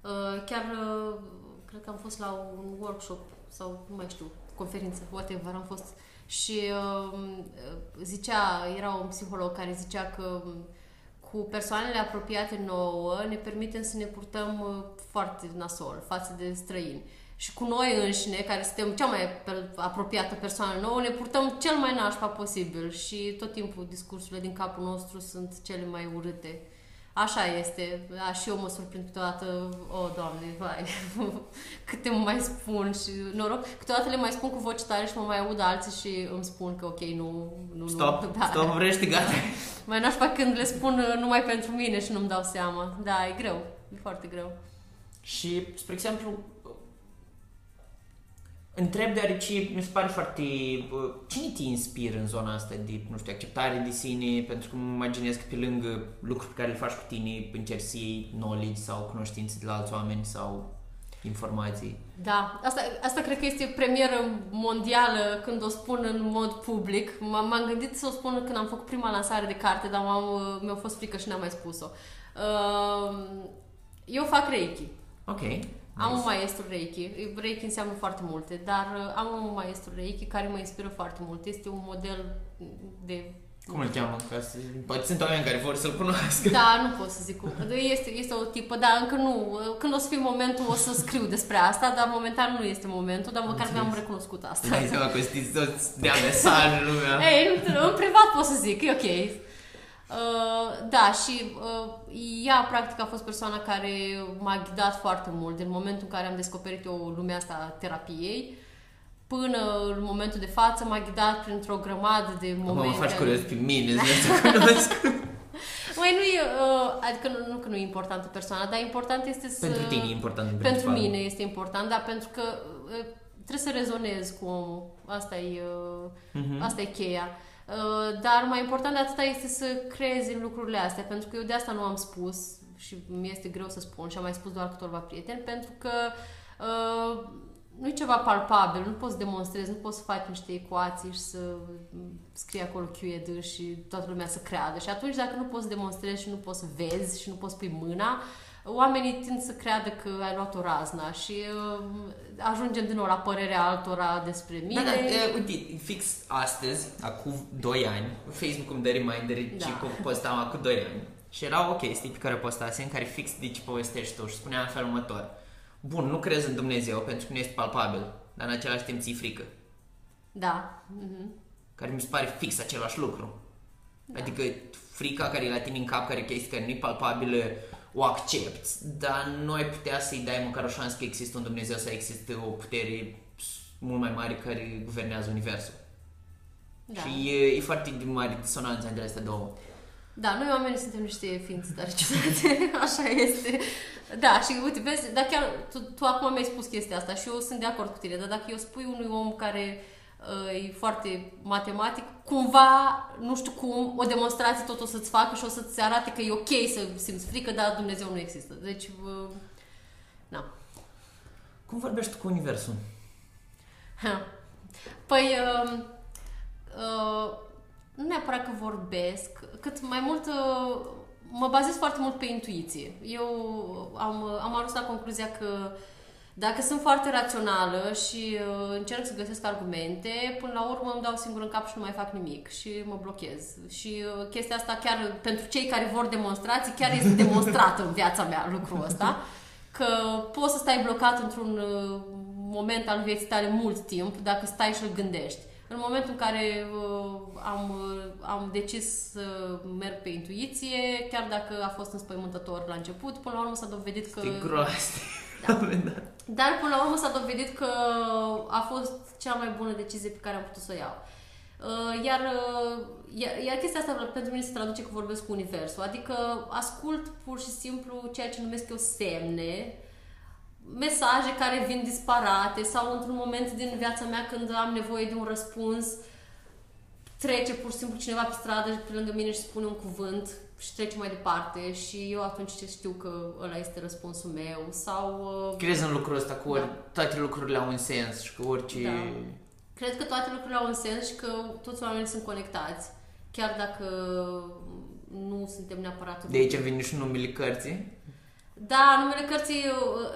Uh, chiar uh, cred că am fost la un workshop sau nu mai știu, conferință, whatever, am fost și uh, zicea, era un psiholog care zicea că um, cu persoanele apropiate nouă ne permitem să ne purtăm uh, foarte nasol față de străini. Și cu noi înșine, care suntem cea mai apropiată persoană nouă, ne purtăm cel mai nașpa posibil și tot timpul discursurile din capul nostru sunt cele mai urâte. Așa este. Da, și eu mă surprind câteodată, o, oh, Doamne, vai, [LAUGHS] câte mă mai spun și noroc. Câteodată le mai spun cu voce tare și mă mai aud alții și îmi spun că ok, nu, nu, stop, nu. [LAUGHS] Da. Stop, vrești, gata. mai nașpa când le spun uh, numai pentru mine și nu-mi dau seama. Da, e greu. E foarte greu. Și, spre exemplu, Întreb deoarece mi se pare foarte... Cine te inspiră în zona asta de, nu știu, acceptare de sine? Pentru că mă imaginez că pe lângă lucruri pe care le faci cu tine, încerci să iei knowledge sau cunoștințe de la alți oameni sau informații. Da, asta, asta cred că este premieră mondială când o spun în mod public. M-am gândit să o spun când am făcut prima lansare de carte, dar m-am, mi-a fost frică și n-am mai spus-o. Eu fac Reiki. Ok. Am un maestru Reiki. Reiki înseamnă foarte multe, dar uh, am un maestru Reiki care mă inspiră foarte mult. Este un model de cum îl cheamă? Ca să... Poate sunt oameni care vor să-l cunoască. Da, nu pot să zic cum. Este, este o tipă, dar încă nu. Când o să fie momentul, o să scriu despre asta, dar momentan nu este momentul, dar măcar mi-am recunoscut asta. Dai seama că știți toți dea mesaj lumea. Ei, în privat pot să zic, e ok. Uh, da, și uh, ea practic a fost persoana care m-a ghidat foarte mult din momentul în care am descoperit eu lumea asta a terapiei până în momentul de față m-a ghidat printr-o grămadă de momente. Mă faci curios pe mine, să cunosc. [LAUGHS] [LAUGHS] Măi, nu e, uh, adică nu, nu că nu e importantă persoana, dar important este să... Pentru tine e important. Pentru principal. mine este important, dar pentru că uh, trebuie să rezonez cu omul. Asta e, uh, uh-huh. asta e cheia. Uh, dar mai important de atâta este să crezi în lucrurile astea, pentru că eu de asta nu am spus și mi este greu să spun și am mai spus doar câtorva prieteni, pentru că uh, nu e ceva palpabil, nu poți demonstrezi, nu poți să faci niște ecuații și să scrii acolo QED și toată lumea să creadă. Și atunci dacă nu poți demonstrezi și nu poți să vezi și nu poți pui mâna, oamenii tind să creadă că ai luat o razna și uh, ajungem din nou la părerea altora despre mine. Da, da, e, uite, fix astăzi, acum 2 ani, Facebook îmi dă reminder Da. da. că postam acum 2 ani. Și era o chestie pe care o postase în care fix de ce povestești tu și spunea în felul următor. Bun, nu crezi în Dumnezeu pentru că nu este palpabil, dar în același timp ți frică. Da. mhm. Care mi se pare fix același lucru. Da. Adică frica care e la tine în cap, care e chestie care nu e palpabilă, o accepti, dar nu ai putea să-i dai măcar o șansă că există un Dumnezeu sau există o putere mult mai mare care guvernează Universul. Da. Și e, e foarte de mare disonanță între astea două. Da, noi oamenii suntem niște ființe tare ciudate, [LAUGHS] așa este. Da, și uite, vezi, dar chiar tu, tu acum mi-ai spus chestia asta și eu sunt de acord cu tine, dar dacă eu spui unui om care uh, e foarte matematic, cumva, nu știu cum, o demonstrație tot o să-ți facă și o să-ți arate că e ok să simți frică, dar Dumnezeu nu există. Deci, uh, na. Cum vorbești tu cu Universul? Ha. Păi, uh, uh, nu neapărat că vorbesc, cât mai mult uh, mă bazez foarte mult pe intuiție. Eu am, am ajuns la concluzia că dacă sunt foarte rațională și uh, încerc să găsesc argumente, până la urmă îmi dau singur în cap și nu mai fac nimic și mă blochez. Și uh, chestia asta chiar pentru cei care vor demonstrații, chiar este [LAUGHS] demonstrată în viața mea lucrul ăsta, că poți să stai blocat într-un uh, moment al vieții tale mult timp dacă stai și îl gândești. În momentul în care uh, am, uh, am decis să merg pe intuiție, chiar dacă a fost înspăimântător la început, până la urmă s-a dovedit că... Că... E groasă. Da. Da. da. Dar până la urmă s-a dovedit că a fost cea mai bună decizie pe care am putut să o iau. Uh, Iar, uh, iar, iar chestia asta pentru mine se traduce că vorbesc cu Universul, adică ascult pur și simplu ceea ce numesc eu semne, mesaje care vin disparate sau într-un moment din viața mea când am nevoie de un răspuns, trece pur și simplu cineva pe stradă pe lângă mine și spune un cuvânt și trece mai departe și eu atunci știu că ăla este răspunsul meu sau... uh, Crezi în lucrul ăsta cu ori, Da. toate lucrurile au un sens și că orice... Da. Cred că toate lucrurile au un sens și că toți oamenii sunt conectați, chiar dacă nu suntem neapărat... De aici vine și numele cărții, Da, numele cărții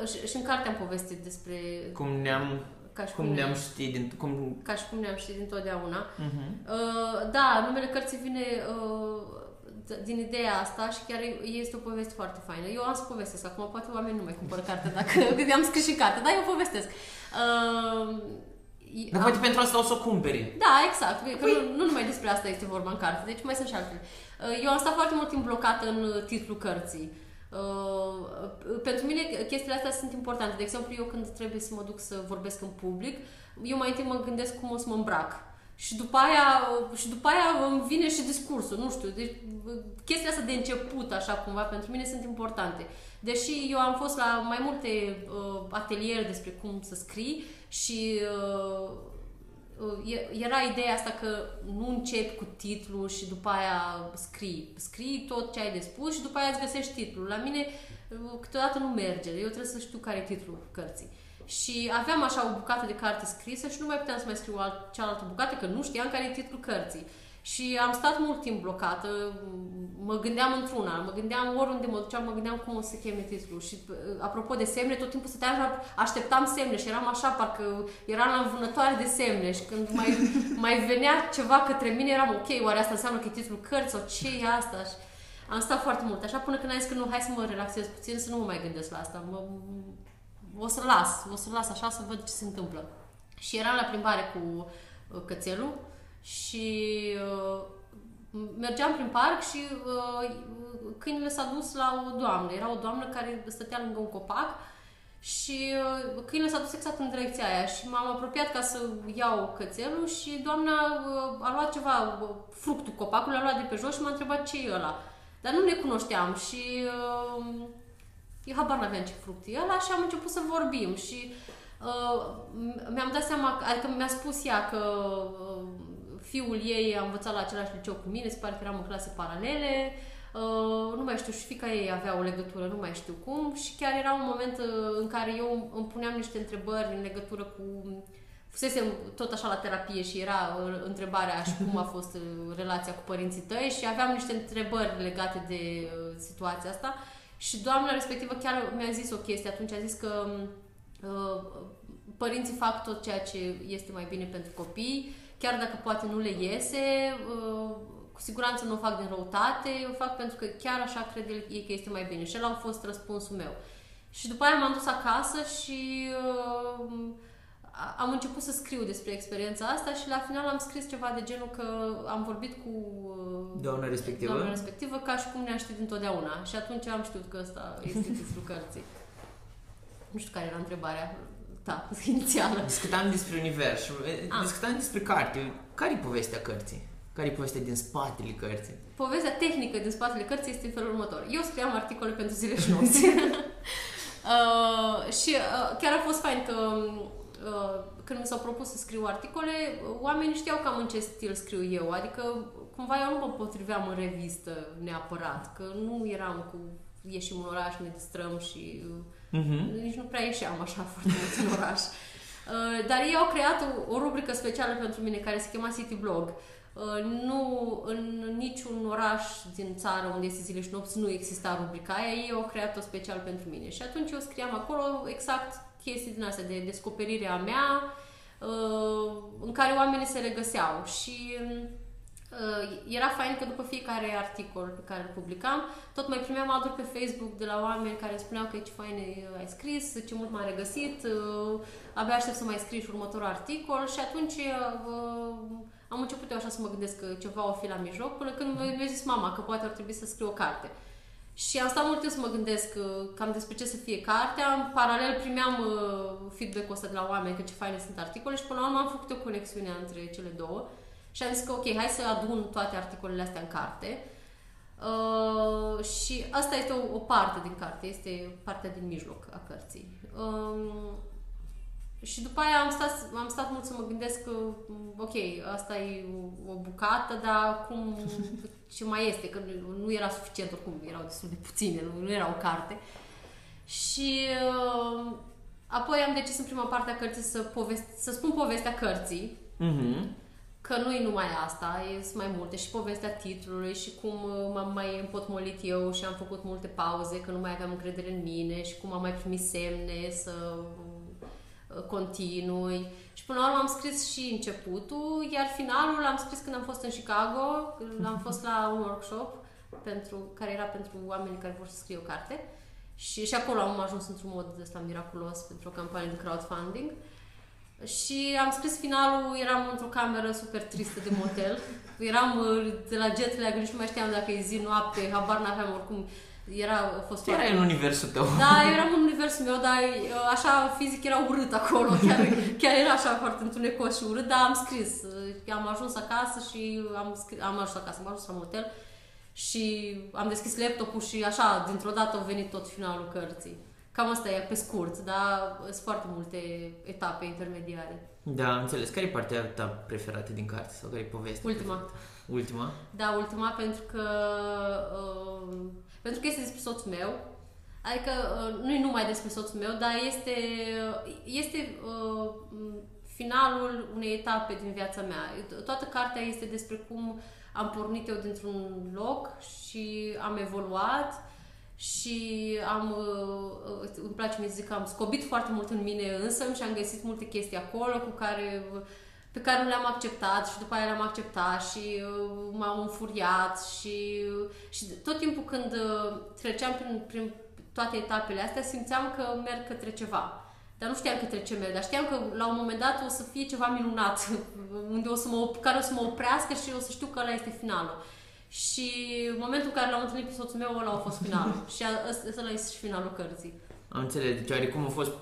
uh, și, și în carte am povestit despre cum ne-am, ca și cum cum, ne-am știt, din, cum... ca și cum ne-am știut dintotdeauna. Uh-huh. Uh, da, numele cărții vine uh, d- din ideea asta și chiar e- este o poveste foarte faină. Eu am să povestesc, acum poate oamenii nu mai cumpără carte dacă [LAUGHS] am scris și carte, dar eu povestesc. Uh, Dar am- poate pentru asta o să o cumperi. Da, exact. Că nu, nu numai despre asta este vorba în carte, deci mai sunt și altele. Uh, Eu am stat foarte mult timp blocată în uh, titlul cărții. Uh, pentru mine chestiile astea sunt importante. De exemplu, eu când trebuie să mă duc să vorbesc în public, eu mai întâi mă gândesc cum o să mă îmbrac. Și după aia, uh, și după aia îmi vine și discursul, nu știu. Deci, uh, chestiile astea de început, așa cumva, pentru mine sunt importante. Deși eu am fost la mai multe uh, ateliere despre cum să scrii și uh, e- era ideea asta că nu începi cu titlul și după aia scrii. Scrii tot ce ai de spus și după aia îți găsești titlul. La mine uh, câteodată nu merge. Eu trebuie să știu care e titlul cărții. Și aveam așa o bucată de carte scrisă și nu mai puteam să mai scriu alt, cealaltă bucată, că nu știam care e titlul cărții. Și am stat mult timp blocată, mă gândeam într-una, mă gândeam oriunde mă duceam, mă gândeam cum o să se cheme titlul. Și uh, apropo de semne, tot timpul stăteam și așteptam semne și eram așa, parcă eram la învânătoare de semne și când mai, [LAUGHS] mai venea ceva către mine, eram ok, oare asta înseamnă că e titlul cărții sau ce e asta? Și am stat foarte mult, așa până când am zis că nu, hai să mă relaxez puțin, să nu mă mai gândesc la asta. Mă, o să las, o să las așa să văd ce se întâmplă. Și eram la plimbare cu uh, cățelul și uh, mergeam prin parc și uh, câinele s-a dus la o doamnă. Era o doamnă care stătea lângă un copac și uh, câinele s-a dus exact în direcția aia și m-am apropiat ca să iau cățelul și doamna uh, a luat ceva, uh, fructul copacului, a luat de pe jos și m-a întrebat ce e ăla. Dar nu ne cunoșteam și uh, eu habar n-aveam ce fruct e ăla și am început să vorbim și uh, mi-am dat seama, adică mi-a spus ea că uh, fiul ei a învățat la același liceu cu mine, se pare că eram în clase paralele, Uh, nu mai știu, și fica ei avea o legătură, nu mai știu cum, și chiar era un moment uh, în care eu îmi puneam niște întrebări în legătură cu fusesem tot așa la terapie și era uh, întrebarea și cum a fost uh, relația cu părinții tăi și aveam niște întrebări legate de uh, situația asta și doamna respectivă chiar mi-a zis o chestie atunci, a zis că uh, părinții fac tot ceea ce este mai bine pentru copii, chiar dacă poate nu le iese, uh, cu siguranță nu o fac din răutate, o fac pentru că chiar așa cred el- ei că este mai bine. Și el a fost răspunsul meu. Și după aia m-am dus acasă și uh, a- am început să scriu despre experiența asta și la final am scris ceva de genul că am vorbit cu uh, Doamna respectivă? doamna respectivă ca și cum ne-a știut întotdeauna. Și atunci am știut că ăsta este titlul cărții. Nu știu care era întrebarea ta [LAUGHS] inițială. Discutam despre univers și Ah. discutam despre carte. Care e povestea cărții? Care e povestea din spatele cărții? Povestea tehnică din spatele cărții este în felul următor. Eu scriam articole pentru zile și nopți. [LAUGHS] [LAUGHS] uh, și uh, chiar a fost fain că uh, când mi s-au propus să scriu articole, oamenii știau cam în ce stil scriu eu. Adică cumva eu nu mă potriveam în revistă neapărat, că nu eram cu ieșim în oraș, ne distrăm și uh, Mhm. nici nu prea ieșeam așa [LAUGHS] foarte mult în oraș. Uh, Dar ei au creat o, o rubrică specială pentru mine care se chema City Blog. Uh, Nu, în niciun oraș din țară unde este zile și nopți nu exista rubrica aia, ei au creat-o special pentru mine. Și atunci eu scriam acolo exact chestii din astea de descoperire a mea, uh, în care oamenii se regăseau. Și Uh, era fain că după fiecare articol pe care îl publicam, tot mai primeam aduri pe Facebook de la oameni care îmi spuneau că ce fain ai scris, ce mult m-a regăsit, uh, abia aștept să mai scrii și următorul articol și atunci uh, am început eu așa să mă gândesc că ceva o fi la mijloc, până când mi-a zis mama că poate ar trebui să scriu o carte. Și am stat mult timp să mă gândesc uh, cam despre ce să fie cartea. În paralel primeam uh, feedback-ul ăsta de la oameni că ce faine sunt articole și până la urmă am făcut o conexiune între cele două. Și am zis că ok, hai să adun toate articolele astea în carte. Uh, și asta este o, o parte din carte, este partea din mijloc a cărții. Um, și după aia am stat, am stat mult să mă gândesc că, ok, asta e o, o bucată, dar cum, [LAUGHS] ce mai este? Că nu, nu era suficient, oricum erau destul de puține, nu, nu era o carte. Și uh, apoi am decis în prima parte a cărții să, povest- să spun povestea cărții, Mhm. că nu e numai asta, e- sunt mai multe și povestea titlului și cum uh, m-am mai împotmolit eu și am făcut multe pauze, că nu mai aveam încredere în mine și cum am mai primit semne să uh, continui. Și până la urmă am scris și începutul, iar finalul l-am scris când am fost în Chicago, când am fost la un workshop pentru, care era pentru oameni care vor să scrie o carte. Și, și acolo am ajuns într-un mod ăsta miraculos pentru o campanie de crowdfunding. Și am scris finalul, eram într-o cameră super tristă de motel. Eram uh, de la jet lag, nici nu mai știam dacă e zi, noapte, habar n-aveam oricum. Era, a fost Tu erai foarte- în universul tău. da, eu eram în universul meu, dar uh, așa fizic era urât acolo, [LAUGHS] chiar, chiar era așa foarte întunecos și urât, dar am scris. Uh, Am ajuns acasă și am, scris, am ajuns acasă, am ajuns la motel și am deschis laptopul și așa, dintr-o dată a venit tot finalul cărții. Cam asta e pe scurt, dar sunt foarte multe etape intermediare. Da, am înțeles. Care e partea ta preferată din carte? Sau care e povestea? Ultima. preferată? Ultima? Da, ultima pentru că uh, pentru că este despre soțul meu. Adică uh, nu e numai despre soțul meu, dar este este uh, finalul unei etape din viața mea. Toată cartea este despre cum am pornit eu dintr-un loc și am evoluat și am, uh, îmi place mie să zic că am scobit foarte mult în mine însă și am găsit multe chestii acolo cu care pe care nu le-am acceptat și după aia le-am acceptat și uh, m-au înfuriat și, și tot timpul când uh, treceam prin, prin toate etapele astea simțeam că merg către ceva. Dar nu știam către ce merg, dar știam că la un moment dat o să fie ceva minunat, [LAUGHS] unde o să mă, op- care o să mă oprească și o să știu că ăla este finalul. Și în momentul în care l-am întâlnit pe soțul meu, ăla a fost finalul. [LAUGHS] și a- ăsta ăsta este și finalul cărții. Am înțeles. Deci oarecum a fost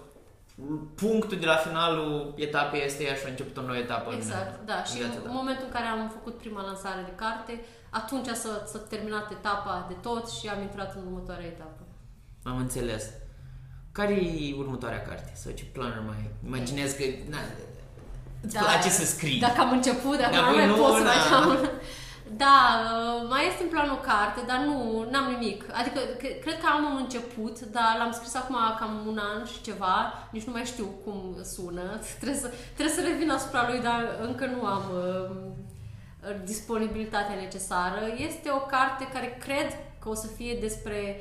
punctul de la finalul etapei este și a început o nouă etapă Exact, în, da. Și în viața în ta. momentul în care am făcut prima lansare de carte, atunci s-a, s-a terminat etapa de tot și am intrat în următoarea etapă. Am înțeles. Care e următoarea carte? Sau ce planuri mai ai? Imaginez că na, îți Da, place să scrii. Dacă am început, dacă Dar nu voi mai nu, pot să na. mai am. Da, uh, mai este în plan o carte, dar nu, n-am nimic. Adică, cre- cred că am un început, dar l-am scris acum cam un an și ceva, nici nu mai știu cum sună. [LAUGHS] Trebuie să, trebuie să revin asupra lui, dar încă nu am uh, disponibilitatea necesară. Este o carte care cred că o să fie despre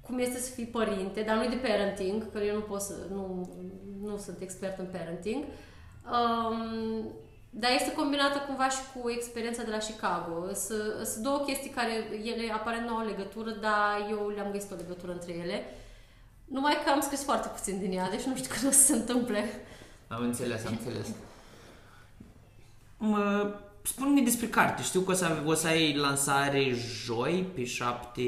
cum este să fii părinte, dar nu de parenting, că eu nu pot să, nu, nu sunt expert în parenting. Um, dar este combinată cumva și cu experiența de la Chicago. Sunt două chestii care ele aparent nu au legătură, dar eu le-am găsit o legătură între ele. Numai că am scris foarte puțin din ea, deci nu știu [LAUGHS] când o să se întâmple. Am înțeles, am înțeles. Mă, spune-ne despre carte. Știu că o să, ai- o să ai lansare joi, pe 7...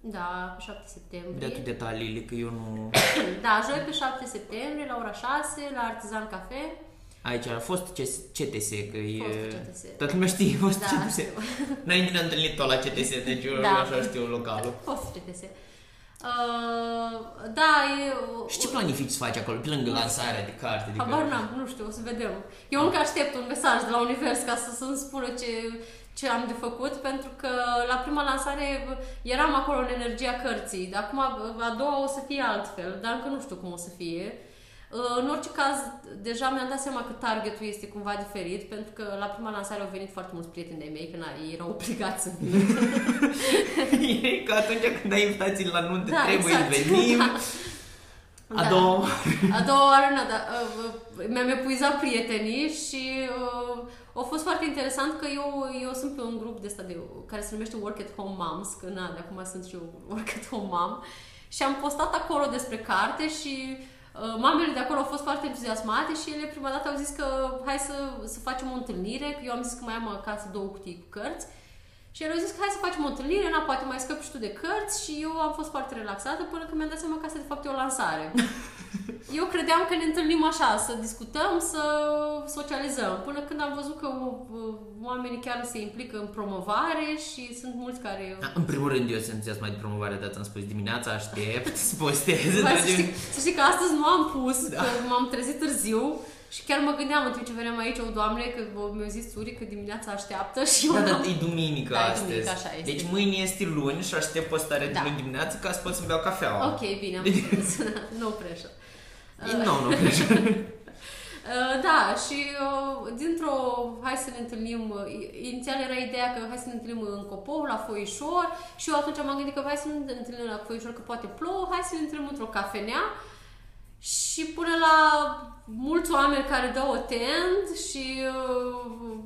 Da, pe 7 De septembrie. tu detaliile, că eu nu... [COUGHS] Da, joi pe 7 septembrie, la ora 6, la Artizan Cafe. Aici a fost CS CTS, că e... Fost CTS. Toată lumea știe, a fost Da, CTS. știu. [LAUGHS] N-ai ne întâlnit-o la CTS, deci eu Da. așa știu localul. Fost CTS. Uh, da, e... o- Și ce planifici să faci acolo, pe lângă lansarea de carte? Adică... Habar n-am, nu știu, o să vedem. Eu încă aștept un mesaj de la univers ca să, să-mi spună ce, ce am de făcut, pentru că la prima lansare eram acolo în energia cărții, dar acum a doua o să fie altfel, dar încă nu știu cum o să fie. În orice caz, deja mi-am dat seama că targetul este cumva diferit, pentru că la prima lansare au venit foarte mulți prieteni de mei, că na, ei erau obligați să vină. [LAUGHS] e că atunci când ai invitații la nuntă, Da, trebuie exact. venim. [LAUGHS] A Da. doua A doua oară, na, da, uh, mi-am epuizat prietenii și uh, a fost foarte interesant că eu, eu sunt pe un grup de ăsta de, care se numește Work at Home Moms, că na, de acum sunt și eu Work at Home Mom și am postat acolo despre carte și uh, mamele de acolo au fost foarte entuziasmate și ele prima dată au zis că hai să, să facem o întâlnire, că eu am zis că mai am acasă două cutii cu cărți și el a zis că hai să facem o întâlnire, na, poate mai scăpi și tu de cărți și eu am fost foarte relaxată până când mi-am dat seama că asta de fapt e o lansare. [LAUGHS] Eu credeam că ne întâlnim așa, să discutăm, să socializăm, până când am văzut că uh, oamenii chiar se implică în promovare și sunt mulți care... Da, În primul rând, eu sunt entuziasmat de promovare, dar ți-am spus dimineața, aștept [LAUGHS] să postez. Vai, să, deci- știi, să știi că astăzi nu am pus, da. că m-am trezit târziu și chiar mă gândeam în timp ce veneam aici o doamne, că mi-a zis Suri că dimineața așteaptă și eu Da, n-am- dar e duminică Da, e astăzi. duminică, așa este. Deci mâine este luni și aștept postarea de Da. luni dimineață ca să pot să-mi beau cafeaua. Ok, bine, am [LAUGHS] înțeles. no pressure. Nu, nu, cred. Uh, Da, și uh, dintr-o, hai să ne întâlnim, uh, inițial era ideea că hai să ne întâlnim în Copou, la Foișor și eu atunci m-am gândit că hai să ne întâlnim la Foișor, că poate plouă, hai să ne întâlnim într-o cafenea și până la mulți oameni care dau atent și uh,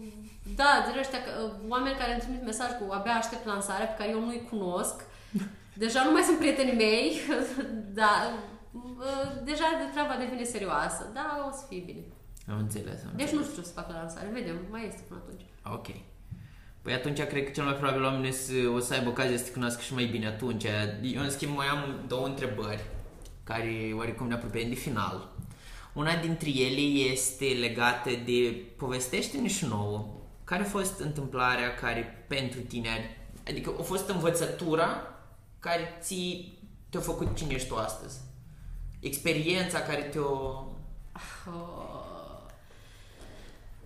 da, din ăștia, uh, oameni care îmi trimit mesaj cu abia aștept lansarea pe care eu nu-i cunosc. [LAUGHS] Deja nu mai sunt prietenii mei, [LAUGHS] da, uh, deja de treaba devine serioasă, da, o să fie bine. Am înțeles, am Deci înțeles. nu știu ce o să fac la lansare, vedem, mai este până atunci. Ok. Păi atunci cred că cel mai probabil oamenii să- o să aibă ocazia să te cunoască și mai bine atunci. Eu, în schimb, mai am două întrebări care oarecum ne apropiem de final. Una dintre ele este legată de povestește-ne și nouă. Care a fost întâmplarea care pentru tine, adică a fost învățătura care ți, te-a făcut cine ești tu astăzi? Experiența care te-a... Oh.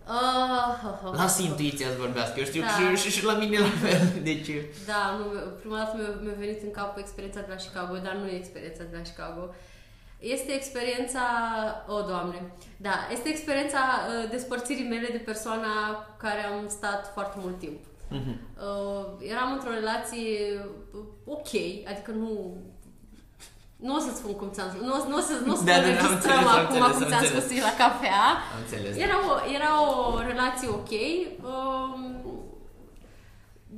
Oh, oh, oh. Lasă intuiția să vorbească. Eu știu Da. și, și, și la mine la fel. Deci... Da, nu, prima dată mi-a, mi-a venit în cap experiența de la Chicago, dar nu e experiența de la Chicago. Este experiența, o, oh, Doamne, da, este experiența uh, despărțirii mele de persoana cu care am stat foarte mult timp. Mhm. Uh, eram într-o relație uh, ok, adică nu... Nu o să-ți spun cum ți-am spus, nu, o- nu o să, nu o să Da, da, da, da, am registrăm înțeles, am acum înțeles, cum am ți-am înțeles. spus la cafea. Am înțeles. Era o, era o relație ok, um,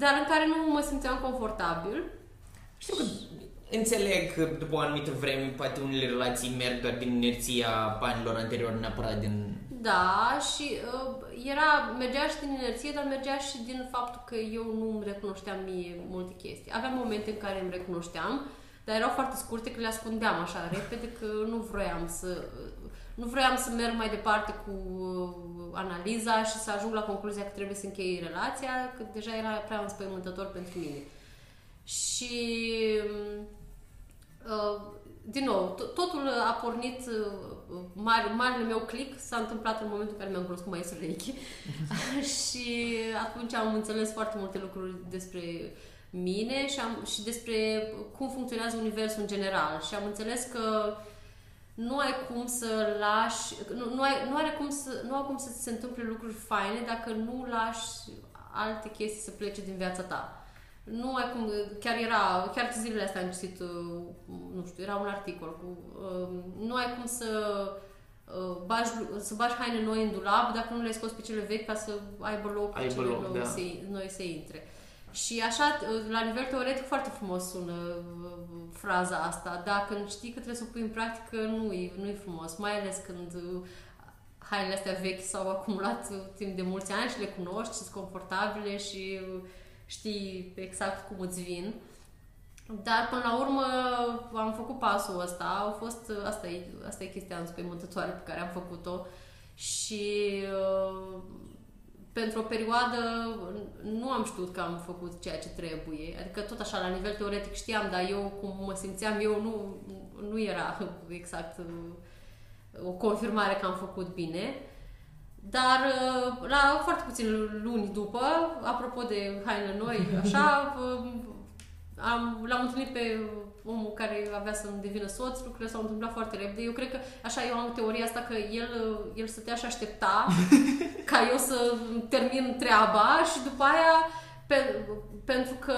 dar în care nu mă simțeam confortabil. Știu că înțeleg că după o anumită vreme poate unele relații merg doar din inerția anilor anterior, nu neapărat din... Da, și uh, era, mergea și din inerție, dar mergea și din faptul că eu nu îmi recunoșteam mie multe chestii. Aveam momente în care îmi recunoșteam, dar erau foarte scurte că le ascundeam așa repede că nu vroiam să nu vroiam să merg mai departe cu uh, analiza și să ajung la concluzia că trebuie să închei relația, că deja era prea înspăimântător pentru mine. Și uh, din nou, to- totul a pornit, uh, mare, marele meu click s-a întâmplat în momentul în care mi-am cunoscut maestru Reiki [LAUGHS] și atunci am înțeles foarte multe lucruri despre mine și, am, și despre cum funcționează universul în general și am înțeles că nu ai cum să lași, nu, nu, ai, nu, are cum să, nu au cum să ți se întâmple lucruri faine dacă nu lași alte chestii să plece din viața ta. Nu ai cum, chiar era, chiar zilele astea am citit, uh, nu știu, era un articol cu, uh, nu ai cum să uh, bagi, să bagi haine noi în dulap dacă nu le scoți pe cele vechi ca să aibă loc, Aibă cele loc, noi, da. să, noi să intre. Și așa, la nivel teoretic, foarte frumos sună uh, fraza asta. Dacă nu știi că trebuie să o pui în practică, nu-i, nu-i frumos. Mai ales când uh, hainele astea vechi s-au acumulat uh, timp de mulți ani și le cunoști și sunt confortabile și uh, știi exact cum îți vin. Dar până la urmă am făcut pasul ăsta, au fost, asta e, asta e chestia înspăimântătoare pe care am făcut-o și uh, pentru o perioadă nu am știut că am făcut ceea ce trebuie. Adică tot așa, la nivel teoretic știam, dar eu cum mă simțeam eu nu, nu era [LAUGHS] exact uh, o confirmare că am făcut bine. Dar uh, la foarte puține luni după, apropo de haine noi, așa, uh, [LAUGHS] am, l-am întâlnit pe omul care avea să-mi devină soț, lucrurile s-au întâmplat foarte repede. Eu cred că, așa, eu am teoria asta că el, el stătea și aștepta [LAUGHS] ca eu să termin treaba și după aia, pe, pentru că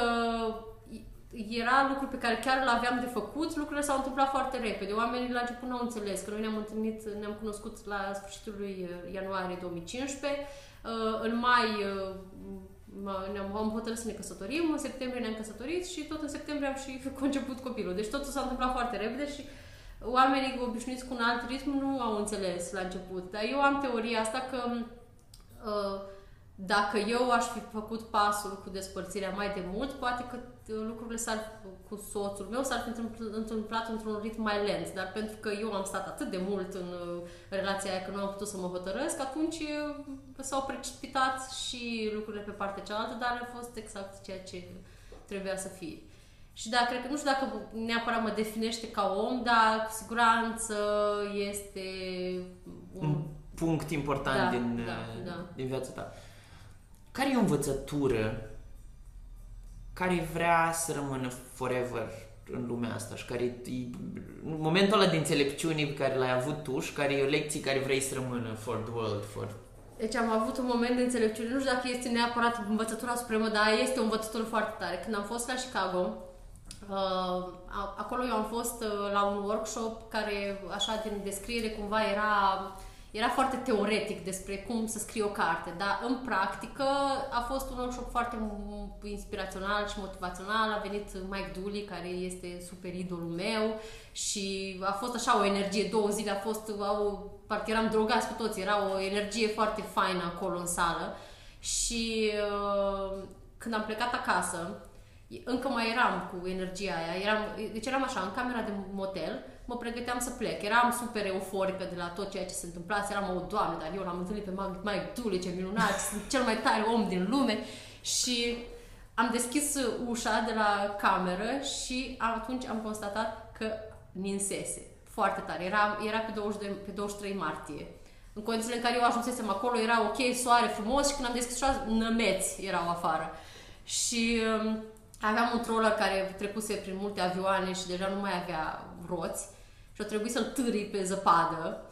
era lucru pe care chiar îl aveam de făcut, lucrurile s-au întâmplat foarte repede. Oamenii la început nu au înțeles că noi ne-am întâlnit, ne-am cunoscut la sfârșitul lui uh, ianuarie 2015. Uh, În mai uh, m- ne-am am hotărât să ne căsătorim, în septembrie ne-am căsătorit și tot în septembrie am și [LAUGHS] conceput copilul. Deci totul s-a întâmplat foarte repede și oamenii obișnuiți cu un alt ritm nu au înțeles la început. Dar eu am teoria asta că uh, dacă eu aș fi făcut pasul cu despărțirea mai de mult, poate că uh, lucrurile s-ar, cu soțul meu s-ar fi întâmpl- întâmplat într-un ritm mai lent, dar pentru că eu am stat atât de mult în uh, relația aia că nu am putut să mă hotărăsc, atunci uh, s-au precipitat și lucrurile pe partea cealaltă, dar a fost exact ceea ce trebuia să fie. Și da, cred că, nu știu dacă neapărat mă definește ca om, dar cu siguranță este un... Un punct important Da, din, da, uh, da. din viața ta. Care e o învățătură care vrea să rămână forever în lumea asta și care e în momentul ăla de înțelepciune pe care l-ai avut tu și care e o lecție care vrei să rămână for the world, for... Deci am avut un moment de înțelepciune, nu știu dacă este neapărat învățătura supremă, dar este o învățătură foarte tare. Când am fost la Chicago, uh, a- acolo eu am fost uh, la un workshop care, așa, din descriere, cumva era, era foarte teoretic despre cum să scrie o carte, dar în practică a fost un workshop foarte m- inspirațional și motivațional. A venit Mike Dooley, care este super idolul meu și a fost așa o energie, două zile a fost, au, parcă eram drogați cu toți, era o energie foarte faină acolo în sală. Și uh, când am plecat acasă, încă mai eram cu energia aia, eram, deci eram așa, în camera de motel, mă pregăteam să plec, eram super euforică de la tot ceea ce se întâmpla, eram o doamne, dar eu l-am întâlnit pe Mike- Mike Dooley, ce minunat, sunt cel mai tare om din lume și am deschis ușa de la cameră și atunci am constatat că ninsese foarte tare. Era, era pe, 22, pe 23 martie. În condițiile în care eu ajunsesem acolo, era ok, soare frumos și când am deschis ușa, nămeți erau afară. Și um, aveam un troller care trecuse prin multe avioane și deja nu mai avea roți și a trebuit să-l târi pe zăpadă.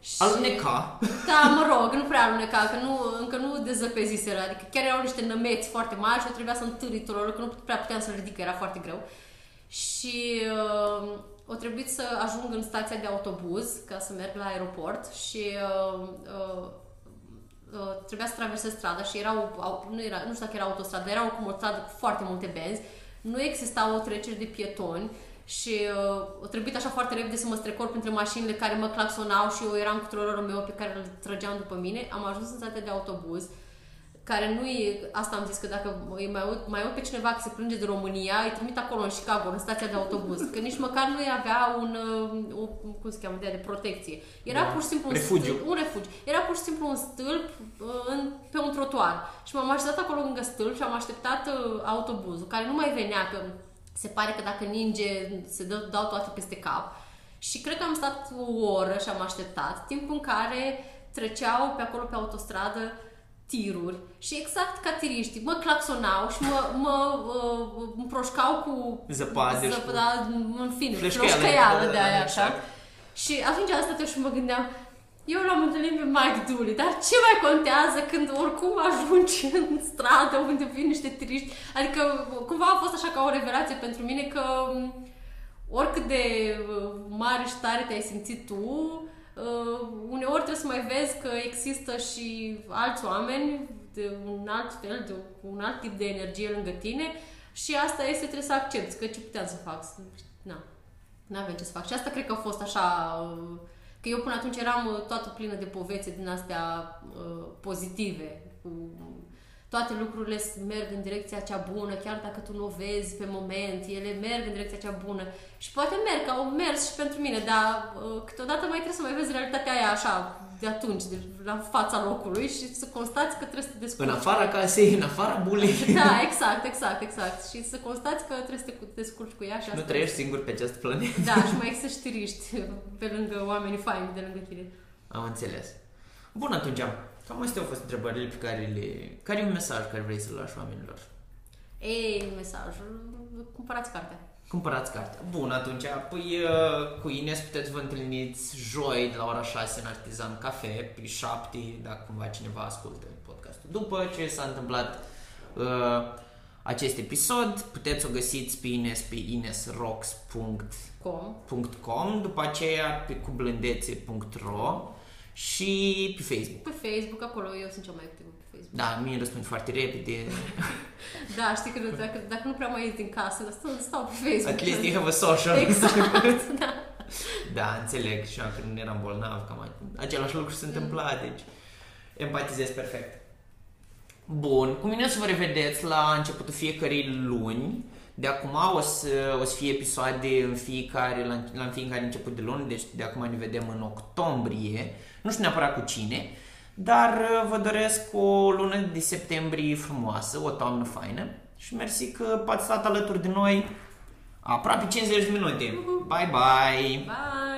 Și... Aluneca. Da, mă rog, nu prea aluneca, că nu, încă nu dezăpeziseră, adică chiar erau niște nămeți foarte mari și eu trebuia să întâri trollul, că nu prea puteam să-l ridic, că era foarte greu. Și uh, o trebuit să ajung în stația de autobuz ca să merg la aeroport și uh, uh, uh, trebuia să traversez strada și era o, au, nu, era, nu știu dacă era autostradă, era cum o stradă cu foarte multe benzi, nu exista o trecere de pietoni și uh, o trebuit așa foarte repede să mă strecor printre mașinile care mă claxonau și eu eram cu trollerul meu pe care îl trăgeam după mine. Am ajuns în stația de autobuz care nu e, asta am zis că dacă îi mai aud, mai aud pe cineva că se plânge de România, îi trimit acolo în Chicago, în stația de autobuz, că nici măcar nu avea un, uh, o, cum se cheamă, de, de protecție. Era Da. pur și simplu un Refugiu. stâlp, un refugiu. Era pur și simplu un stâlp uh, în, pe un trotuar. Și m-am așezat acolo lângă stâlp și am așteptat uh, autobuzul, care nu mai venea, că se pare că dacă ninge se dă, dau toate peste cap. Și cred că am stat o oră și am așteptat, timp în care treceau pe acolo pe autostradă tiruri și exact ca tiriștii, mă claxonau și mă, mă uh, împroșcau cu Zăpadă și zăp- cu- da, în fine, Fleșcăială. fleșcăială de Da, da, aia, exact. așa. Și atunci am stat eu și mă gândeam, eu l-am întâlnit pe Mike Dooley, dar ce mai contează când oricum ajungi [LAUGHS] în stradă unde vin niște turiști? Adică cumva a fost așa ca o revelație pentru mine că m, oricât de uh, mare și tare te-ai simțit tu, uh, uneori trebuie să mai vezi că există și alți oameni de un alt fel, de cu un alt tip de energie lângă tine și asta este trebuie să accepti, că ce puteam să fac? Să- Na, n-avem ce să fac. Și asta cred că a fost așa, uh, că eu până atunci eram uh, toată plină de povețe din astea uh, pozitive, cu toate lucrurile s- merg în direcția cea bună, chiar dacă tu nu o vezi pe moment, ele merg în direcția cea bună. Și poate merg, că au mers și pentru mine, dar uh, câteodată mai trebuie să mai vezi realitatea aia așa, de atunci, de la fața locului și să constați că trebuie să te descurci. În afara casei, în afara bulei. [LAUGHS] Da, exact, exact, exact. Și să constați că trebuie să te descurci cu ea și Nu asta trăiești singur pe această planetă. da, și mai există și turiști pe lângă oamenii faini de lângă tine. Am înțeles. Bun, atunci, cam astea au fost întrebările pe care le... Care e un mesaj care vrei să-l lași oamenilor? Ei, mesajul, cumpărați cartea. Cumpărați cartea. Bun, atunci, păi uh, cu Ines puteți vă întâlniți joi de la ora 6 în Artizan Cafe, pe 7, dacă cumva cineva ascultă podcastul. După ce s-a întâmplat uh, acest episod, puteți o găsiți pe Ines pe inesrocks.com Com. după aceea pe cublândețe.ro și pe Facebook. Pe Facebook, acolo eu sunt cea mai activă pe Facebook. Da, mie răspund foarte repede. [LAUGHS] Da, știi că dacă, dacă nu prea mai ies din casă, stau, stau pe Facebook. At least you have a social. Exact, [LAUGHS] da. Da, înțeleg. Și eu când eram bolnav, cam același lucru se întâmpla, deci empatizez perfect. Bun, cu mine o să vă revedeți la începutul fiecărei luni. De acum o să, o să fie episoade în fiecare, la, la fiecare început de lună, deci de acum ne vedem în octombrie. Nu știu neapărat cu cine, dar uh, vă doresc o lună de septembrie frumoasă, o toamnă faină și mersi că ați stat alături de noi aproape 50 de minute. Bye bye! Bye!